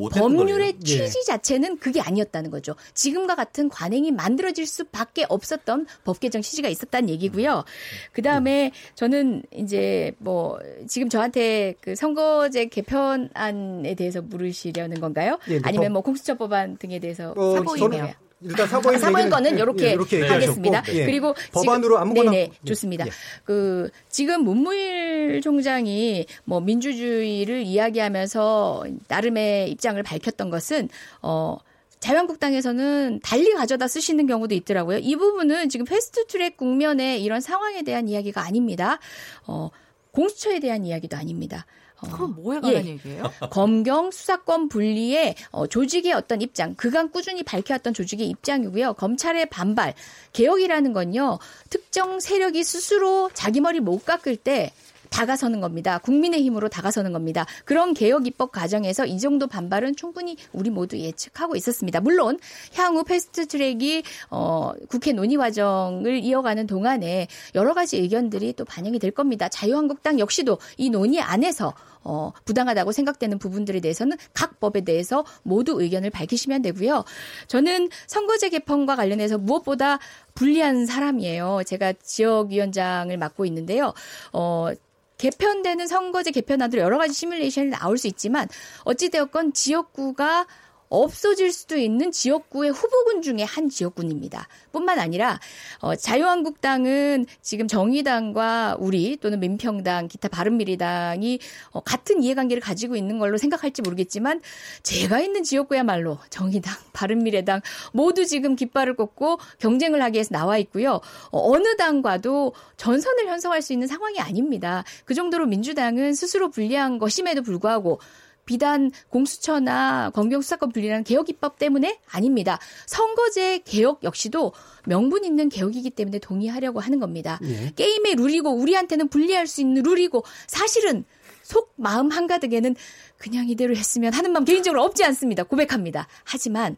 법률의. 취지 자체는 그게 아니었다는 거죠. 지금과 같은 관행이 만들어질 수밖에 없었던 법 개정 취지가 있었다는 얘기고요. 그 다음에 저는 이제 뭐 지금 저한테 그 선거제 개편안에 대해서 물으시려는 건가요? 예, 이제 아니면 법- 뭐 공수처 법안 등에 대해서 어, 사보임이에요. 일단 사보임 사보임 얘기는- 거는 예, 이렇게 예, 이렇게 하겠습니다. 예. 그리고 법안으로 지금- 아무거나 네네 예, 좋습니다. 예. 그 지금 문무일 총장이 뭐 민주주의를 이야기하면서 나름의 입장을 밝혔던 것은 어. 자유한국당에서는 달리 가져다 쓰시는 경우도 있더라고요. 이 부분은 지금 패스트트랙 국면의 이런 상황에 대한 이야기가 아닙니다. 어, 공수처에 대한 이야기도 아닙니다. 어, 그럼 뭐에 관한 예. 얘기예요? 검경 수사권 분리의 어, 조직의 어떤 입장, 그간 꾸준히 밝혀왔던 조직의 입장이고요. 검찰의 반발, 개혁이라는 건요. 특정 세력이 스스로 자기 머리 못 깎을 때 다가서는 겁니다. 국민의 힘으로 다가서는 겁니다. 그런 개혁 입법 과정에서 이 정도 반발은 충분히 우리 모두 예측하고 있었습니다. 물론 향후 패스트 트랙이 어, 국회 논의 과정을 이어가는 동안에 여러 가지 의견들이 또 반영이 될 겁니다. 자유한국당 역시도 이 논의 안에서 어, 부당하다고 생각되는 부분들에 대해서는 각 법에 대해서 모두 의견을 밝히시면 되고요. 저는 선거제 개편과 관련해서 무엇보다 불리한 사람이에요. 제가 지역위원장을 맡고 있는데요. 어, 개편되는 선거제 개편안으로 여러 가지 시뮬레이션이 나올 수 있지만 어찌되었건 지역구가 없어질 수도 있는 지역구의 후보군 중에 한 지역군입니다. 뿐만 아니라 어, 자유한국당은 지금 정의당과 우리 또는 민평당, 기타 바른미래당이 어, 같은 이해관계를 가지고 있는 걸로 생각할지 모르겠지만 제가 있는 지역구야말로 정의당, [LAUGHS] 바른미래당 모두 지금 깃발을 꽂고 경쟁을 하기 위해서 나와 있고요. 어, 어느 당과도 전선을 형성할 수 있는 상황이 아닙니다. 그 정도로 민주당은 스스로 불리한 것임에도 불구하고 비단 공수처나 검경수사권 분리라는 개혁 입법 때문에 아닙니다. 선거제 개혁 역시도 명분 있는 개혁이기 때문에 동의하려고 하는 겁니다. 예. 게임의 룰이고 우리한테는 불리할 수 있는 룰이고 사실은 속 마음 한가득에는 그냥 이대로 했으면 하는 마음 개인적으로 없지 않습니다. 고백합니다. 하지만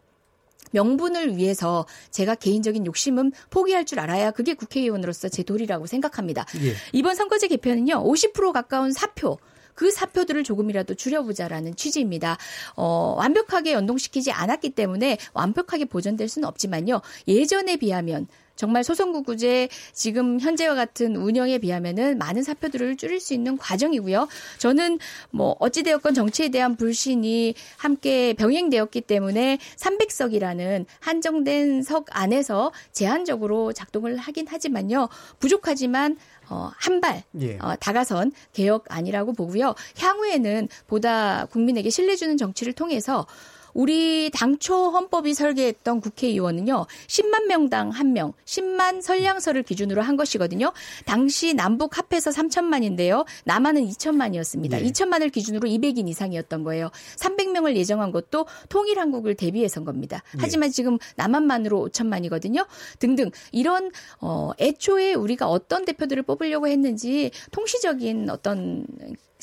명분을 위해서 제가 개인적인 욕심은 포기할 줄 알아야 그게 국회의원으로서 제 도리라고 생각합니다. 예. 이번 선거제 개편은요, 50% 가까운 사표, 그 사표들을 조금이라도 줄여보자라는 취지입니다. 어, 완벽하게 연동시키지 않았기 때문에 완벽하게 보존될 수는 없지만요. 예전에 비하면 정말 소선구구제 지금 현재와 같은 운영에 비하면은 많은 사표들을 줄일 수 있는 과정이고요. 저는 뭐 어찌되었건 정치에 대한 불신이 함께 병행되었기 때문에 300석이라는 한정된 석 안에서 제한적으로 작동을 하긴 하지만요. 부족하지만 어, 한 발, 예. 어, 다가선 개혁 아니라고 보고요. 향후에는 보다 국민에게 신뢰 주는 정치를 통해서 우리 당초 헌법이 설계했던 국회의원은요, 10만 명당 1명, 10만 선량서를 기준으로 한 것이거든요. 당시 남북 합해서 3천만인데요. 남한은 2천만이었습니다. 예. 2천만을 기준으로 200인 이상이었던 거예요. 300명을 예정한 것도 통일한국을 대비해서인 겁니다. 예. 하지만 지금 남한만으로 5천만이거든요. 등등 이런 어 애초에 우리가 어떤 대표들을 뽑으려고 했는지 통시적인 어떤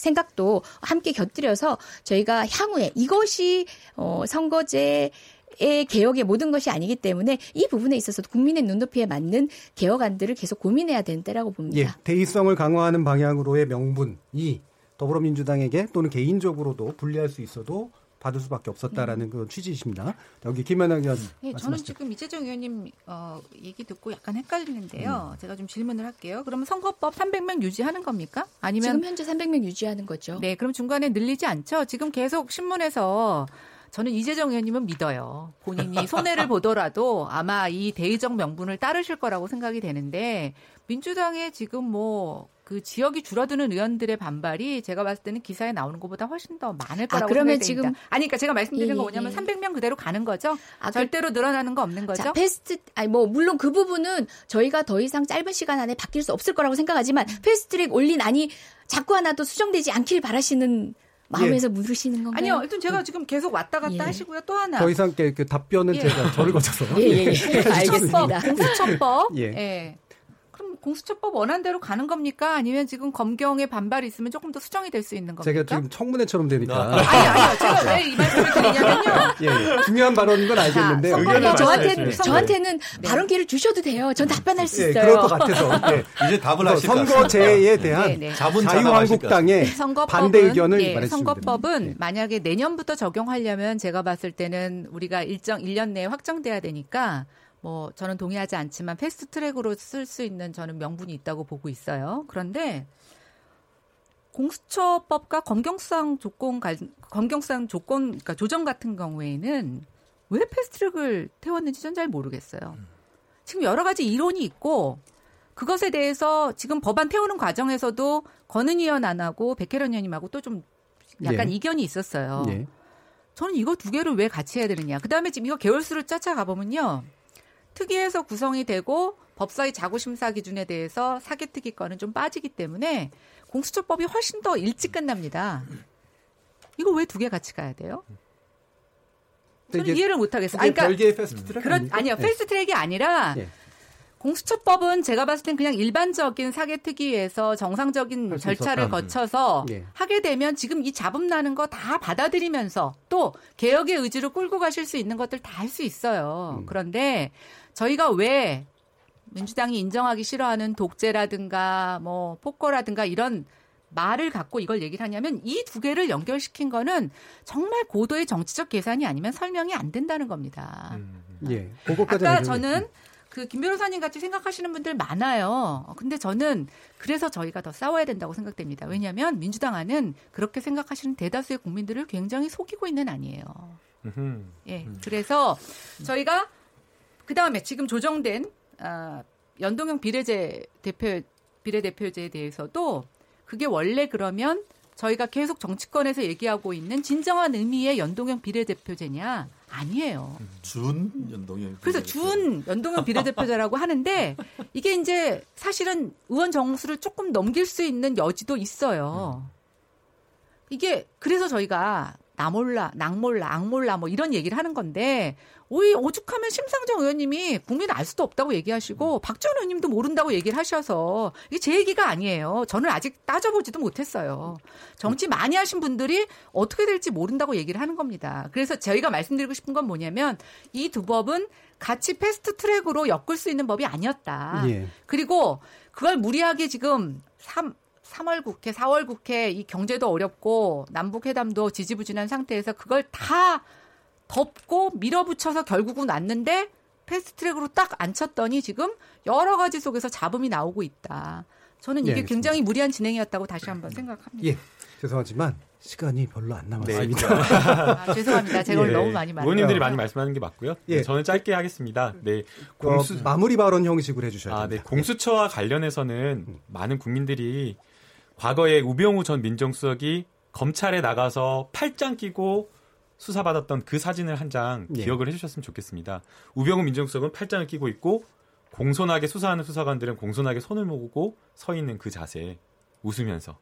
생각도 함께 곁들여서 저희가 향후에 이것이 어 선거제 의 개혁의 모든 것이 아니기 때문에 이 부분에 있어서도 국민의 눈높이에 맞는 개혁안들을 계속 고민해야 때라고 봅니다. 예, 대의성을 강화하는 방향으로의 명분이 더불어민주당에게 또는 개인적으로도 불리할 수 있어도 받을 수밖에 없었다라는 그런 취지이십니다. 여기 김현영 의원 네, 저는. 지금 이재정 의원님 어, 얘기 듣고 약간 헷갈리는데요. 음. 제가 좀 질문을 할게요. 그러면 선거법 300명 유지하는 겁니까? 아니면 지금 현재 300명 유지하는 거죠. 네, 그럼 중간에 늘리지 않죠? 지금 계속 신문에서 저는 이재정 의원님은 믿어요. 본인이 [LAUGHS] 손해를 보더라도 아마 이 대의적 명분을 따르실 거라고 생각이 되는데 민주당의 지금 뭐 그 지역이 줄어드는 의원들의 반발이 제가 봤을 때는 기사에 나오는 것보다 훨씬 더 많을 아, 거라고 그러면 생각이 지금- 됩니다. 아니, 그러니까 제가 말씀드리는 예, 건 예, 뭐냐면 예. 300명 그대로 가는 거죠? 아, 절대로 늘어나는 거 없는 거죠? 자, 패스트, 아니, 뭐, 물론 그 부분은 저희가 더 이상 짧은 시간 안에 바뀔 수 없을 거라고 생각하지만, 패스트 트랙 올린 안이 자꾸 하나 도 수정되지 않길 바라시는 마음에서 물으시는 건가요? 아니요, 일단 제가 지금 계속 왔다 갔다 예. 하시고요. 또 하나. 더 이상 그, 그 답변은 예. 제가 저를 거쳐서 예, 예, 예. 공수처법, 알겠습니다. 공수처법. 예. 공수처법 원안대로 가는 겁니까? 아니면 지금 검경의 반발이 있으면 조금 더 수정이 될 수 있는 겁니까? 제가 지금 청문회처럼 되니까 아니, 아니요. 제가 왜 이 말씀을 드리냐면요. 예, 예. 중요한 발언인 건 알겠는데 선거법 저한테. 저한테는 발언 기회를 주셔도 돼요. 전 답변할 수 예, 있어요. 그럴 것 같아서 예. [LAUGHS] 이제 답을 하실 것 선거제에. 대한 네, 네. 자유한국당의 선거법은, 반대 의견을 예, 말해주시면 선거법은. 만약에 내년부터 적용하려면 제가 봤을 때는 우리가 일정 1년 내에 확정돼야 되니까 뭐 저는 동의하지 않지만 패스트 트랙으로 쓸 수 있는 저는 명분이 있다고 보고 있어요. 그런데 공수처법과 검경수사권 관- 검경수사권 그러니까 조정 같은 경우에는 왜 패스트트랙을 태웠는지 전 잘 모르겠어요. 지금 여러 가지 이론이 있고 그것에 대해서 지금 법안 태우는 과정에서도 권은희 의원 안 하고 백혜련 의원님하고 또 좀 약간 예. 이견이 있었어요. 예. 저는 이거 두 개를 왜 같이 해야 되느냐. 그 다음에 지금 이거 개월수를 쫓아가 보면요. 특위에서 구성이 되고 법사위 자구심사 기준에 대해서 사개특위권은 좀 빠지기 때문에 공수처법이 훨씬 더 일찍 끝납니다. 이거 왜 두 개 같이 가야 돼요? 저는 이해를 못 하겠어요. 이게 별개의 패스트트랙 아닙니까? 아니요. 예. 패스트트랙이 아니라 예. 공수처법은 제가 봤을 땐 그냥 일반적인 사개특위에서 정상적인 절차를 있었다. 거쳐서 예. 하게 되면 지금 이 잡음 나는 거 다 받아들이면서 또 개혁의 의지로 끌고 가실 수 있는 것들 다 할 수 있어요. 음. 그런데 저희가 왜 민주당이 인정하기 싫어하는 독재라든가 뭐 폭거라든가 이런 말을 갖고 이걸 얘기를 하냐면 이 두 개를 연결시킨 거는 정말 고도의 정치적 계산이 아니면 설명이 안 된다는 겁니다. 예, 그것까지 아까. 저는 그 김 변호사님 같이 생각하시는 분들 많아요. 근데 저는 그래서 저희가 더 싸워야 된다고 생각됩니다. 왜냐하면 민주당 안은 그렇게 생각하시는 대다수의 국민들을 굉장히 속이고 있는 아니에요. 예. 그래서 저희가 그 다음에 지금 조정된 아, 연동형 비례제 대표 비례대표제에 대해서도 그게 원래 그러면 저희가 계속 정치권에서 얘기하고 있는 진정한 의미의 연동형 비례대표제냐 아니에요. 준 연동형. 그래서 준 연동형 비례대표자라고 하는데 이게 이제 사실은 의원 정수를 조금 넘길 수 있는 여지도 있어요. 이게 그래서 저희가 나몰라, 낙몰라, 악몰라 뭐 이런 얘기를 하는 건데 오이 오죽하면 심상정 의원님이 국민 알 수도 없다고 얘기하시고 박지원 의원님도 모른다고 얘기를 하셔서 이게 제 얘기가 아니에요. 저는 아직 따져보지도 못했어요. 정치 많이 하신 분들이 어떻게 될지 모른다고 얘기를 하는 겁니다. 그래서 저희가 말씀드리고 싶은 건 뭐냐면 이 두 법은 같이 패스트 트랙으로 엮을 수 있는 법이 아니었다. 예. 그리고 그걸 무리하게 지금 3, 3월 국회, 4월 국회 이 경제도 어렵고 남북 회담도 지지부진한 상태에서 그걸 다 덮고 밀어붙여서 결국은 왔는데 패스트트랙으로 딱 앉혔더니 지금 여러 가지 속에서 잡음이 나오고 있다. 저는 예, 이게 알겠습니다. 굉장히 무리한 진행이었다고 다시 한번 생각합니다. 예, 죄송하지만 시간이 별로 안 남았습니다. [LAUGHS] 아, 죄송합니다. 제가 오늘 너무 많이 말해요. 의원님들이 많이 말씀하는 게 맞고요. 네, 예. 저는 짧게 하겠습니다. 네, 공수, 마무리 발언 형식으로 해주셔야 아, 네. 됩니다. 공수처와 관련해서는 많은 국민들이 과거에 우병우 전 민정수석이 검찰에 나가서 팔짱 끼고 수사받았던 그 사진을 한장 예. 기억을 해주셨으면 좋겠습니다. 우병우 민정수석은 팔짱을 끼고 있고 공손하게 수사하는 수사관들은 공손하게 손을 모으고 서 있는 그 자세 웃으면서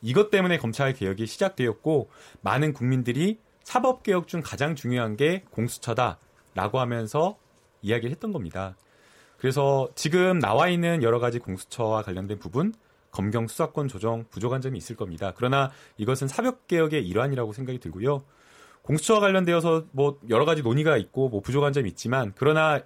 이것 때문에 검찰 개혁이 시작되었고 많은 국민들이 사법 개혁 중 가장 중요한 게 공수처다라고 하면서 이야기를 했던 겁니다. 그래서 지금 나와 있는 여러 가지 공수처와 관련된 부분 검경 수사권 조정 부족한 점이 있을 겁니다. 그러나 이것은 사법 개혁의 일환이라고 생각이 들고요. 공수처와 관련되어서 뭐 여러 가지 논의가 있고 뭐 부족한 점이 있지만 그러나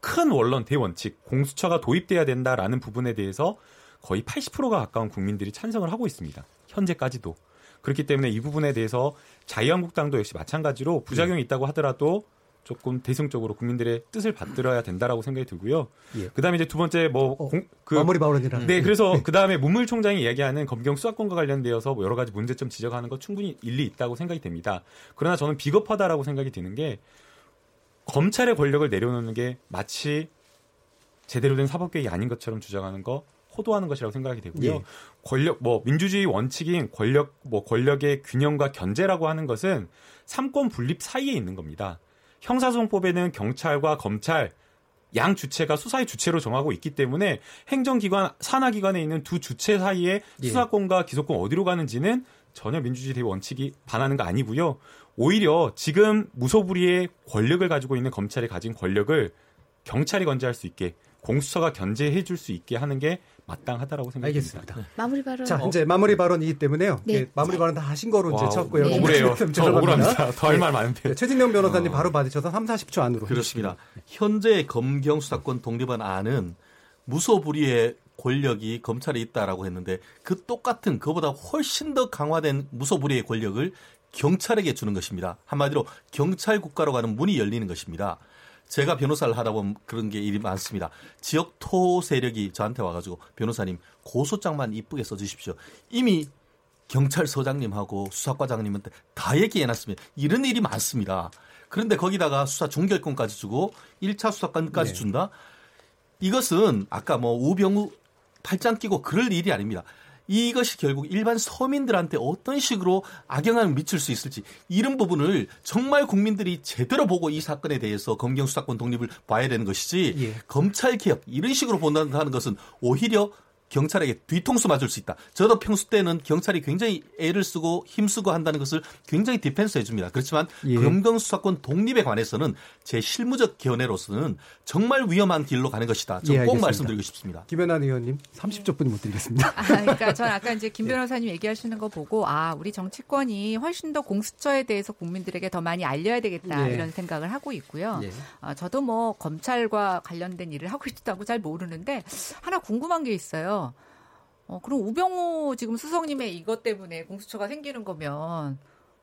큰 원론 대원칙 공수처가 도입돼야 된다라는 부분에 대해서 거의 80%가 가까운 국민들이 찬성을 하고 있습니다. 현재까지도. 그렇기 때문에 이 부분에 대해서 자유한국당도 역시 마찬가지로 부작용이 있다고 하더라도 조금 대승적으로 국민들의 뜻을 받들어야 된다라고 생각이 들고요. 예. 그다음에 이제 두 번째 뭐 공, 그 마무리 발언이라. 네, 그래서 그다음에 문물 총장이 이야기하는 검경 수사권과 관련되어서 뭐 여러 가지 문제점 지적하는 거 충분히 일리 있다고 생각이 됩니다. 그러나 저는 비겁하다라고 생각이 드는 게 검찰의 권력을 내려놓는 게 마치 제대로 된 사법 개혁이 아닌 것처럼 주장하는 거 호도하는 것이라고 생각이 되고요. 예. 권력 뭐 민주주의 원칙인 권력 뭐 권력의 균형과 견제라고 하는 것은 삼권 분립 사이에 있는 겁니다. 형사소송법에는 경찰과 검찰 양 주체가 수사의 주체로 정하고 있기 때문에 행정기관 산하기관에 있는 두 주체 사이에 예. 수사권과 기소권 어디로 가는지는 전혀 민주주의 대의 원칙이 반하는 거 아니고요. 오히려 지금 무소불위의 권력을 가지고 있는 검찰이 가진 권력을 경찰이 건재할 수 있게 공수처가 견제해 줄 수 있게 하는 게 마땅하다라고 생각합니다. 알겠습니다. 마무리 발언. 자, 이제 마무리 발언이기 때문에요. 네. 예, 마무리 발언 다 하신 거로 이제 쳤고요. 네. 억울해요. [LAUGHS] 좀저 죄송합니다. 억울합니다. 더할 네. 말 많은데. 네, 최진영 변호사님 바로 받으셔서 3, 40초 안으로. 그렇습니다. 현재 검경 수사권 독립안 안은 무소불위의 권력이 검찰에 있다라고 했는데 그 똑같은 그보다 훨씬 더 강화된 무소불위의 권력을 경찰에게 주는 것입니다. 한마디로 경찰 국가로 가는 문이 열리는 것입니다. 제가 변호사를 하다 보면 그런 게 일이 많습니다. 지역 토 세력이 저한테 와가지고 변호사님 고소장만 이쁘게 써주십시오. 이미 경찰서장님하고 수사과장님한테 다 얘기해놨습니다. 이런 일이 많습니다. 그런데 거기다가 수사 종결권까지 주고 1차 수사권까지 네. 준다? 이것은 아까 뭐 우병우 팔짱 끼고 그럴 일이 아닙니다. 이것이 결국 일반 서민들한테 어떤 식으로 악영향을 미칠 수 있을지 이런 부분을 정말 국민들이 제대로 보고 이 사건에 대해서 검경 수사권 독립을 봐야 되는 것이지 예. 검찰 개혁 이런 식으로 본다는 것은 오히려 경찰에게 뒤통수 맞을 수 있다. 저도 평소 때는 경찰이 굉장히 애를 쓰고 힘쓰고 한다는 것을 굉장히 디펜스 해줍니다. 그렇지만 예. 검경 수사권 독립에 관해서는 제 실무적 견해로서는 정말 위험한 길로 가는 것이다. 저는 예, 알겠습니다. 말씀드리고 싶습니다. 김연아 의원님 30초뿐이 못 드리겠습니다. 아, 그러니까 저는 아까 이제 김 변호사님 얘기하시는 거 보고 아 우리 정치권이 훨씬 더 공수처에 대해서 국민들에게 더 많이 알려야 되겠다 예. 이런 생각을 하고 있고요. 예. 아, 저도 뭐 검찰과 관련된 일을 하고 있다고 잘 모르는데 하나 궁금한 게 있어요. 어, 그럼 우병우 지금 수석님의 이것 때문에 공수처가 생기는 거면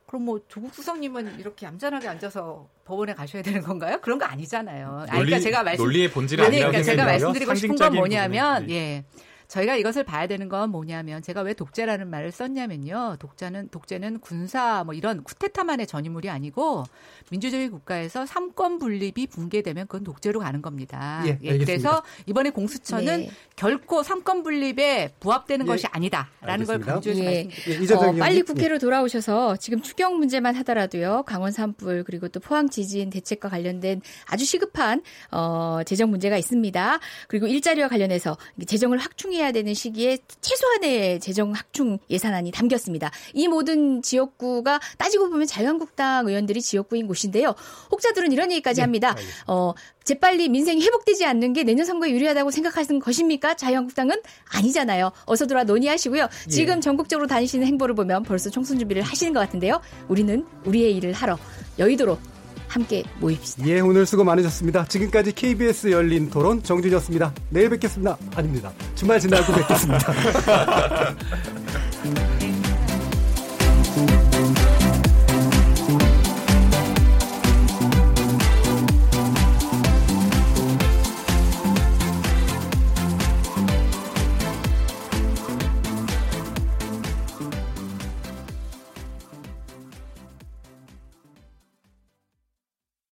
그럼 뭐 조국 수석님은 이렇게 얌전하게 앉아서 법원에 가셔야 되는 건가요? 그런 거 아니잖아요. 아니, 그러니까 제가 말씀 논리의 본질은 아니, 그러니까 제가. 말씀드리고 싶은 건 뭐냐면 부분은, 예. 저희가 이것을 봐야 되는 건 뭐냐면 제가 왜 독재라는 말을 썼냐면요. 독자는 독재는 군사 뭐 이런 쿠데타만의 전유물이 아니고 민주주의 국가에서 삼권 분립이 붕괴되면 그건 독재로 가는 겁니다. 예, 알겠습니다. 그래서 이번에 공수처는 네. 결코 삼권 분립에 부합되는 예, 것이 아니다라는 걸 알겠습니다. 강조해서 예. 말씀드립니다. 예, 어. 빨리 예. 국회로 돌아오셔서 지금 추경 문제만 하더라도요. 강원 산불 그리고 또 포항 지진 대책과 관련된 아주 시급한 어, 재정 문제가 있습니다. 그리고 일자리와 관련해서 재정을 확충해 야 되는 시기에 최소한의 재정 확충 예산안이 담겼습니다. 이 모든 지역구가 따지고 보면 자유한국당 의원들이 지역구인 곳인데요. 혹자들은 이런 얘기까지 네, 합니다. 알겠습니다. 어, 재빨리 민생이 회복되지 않는 게 내년 선거에 유리하다고 생각하는 것입니까? 자유한국당은 아니잖아요. 어서 들어와 논의하시고요. 지금 전국적으로 다니시는 행보를 보면 벌써 총선 준비를 하시는 것 같은데요. 우리는 우리의 일을 하러 여의도로 함께 모입시다. 예, 오늘 수고 많으셨습니다. 지금까지 KBS 열린 토론 정준이었습니다. 내일 뵙겠습니다. 아닙니다. 주말 지나고 뵙겠습니다. [LAUGHS]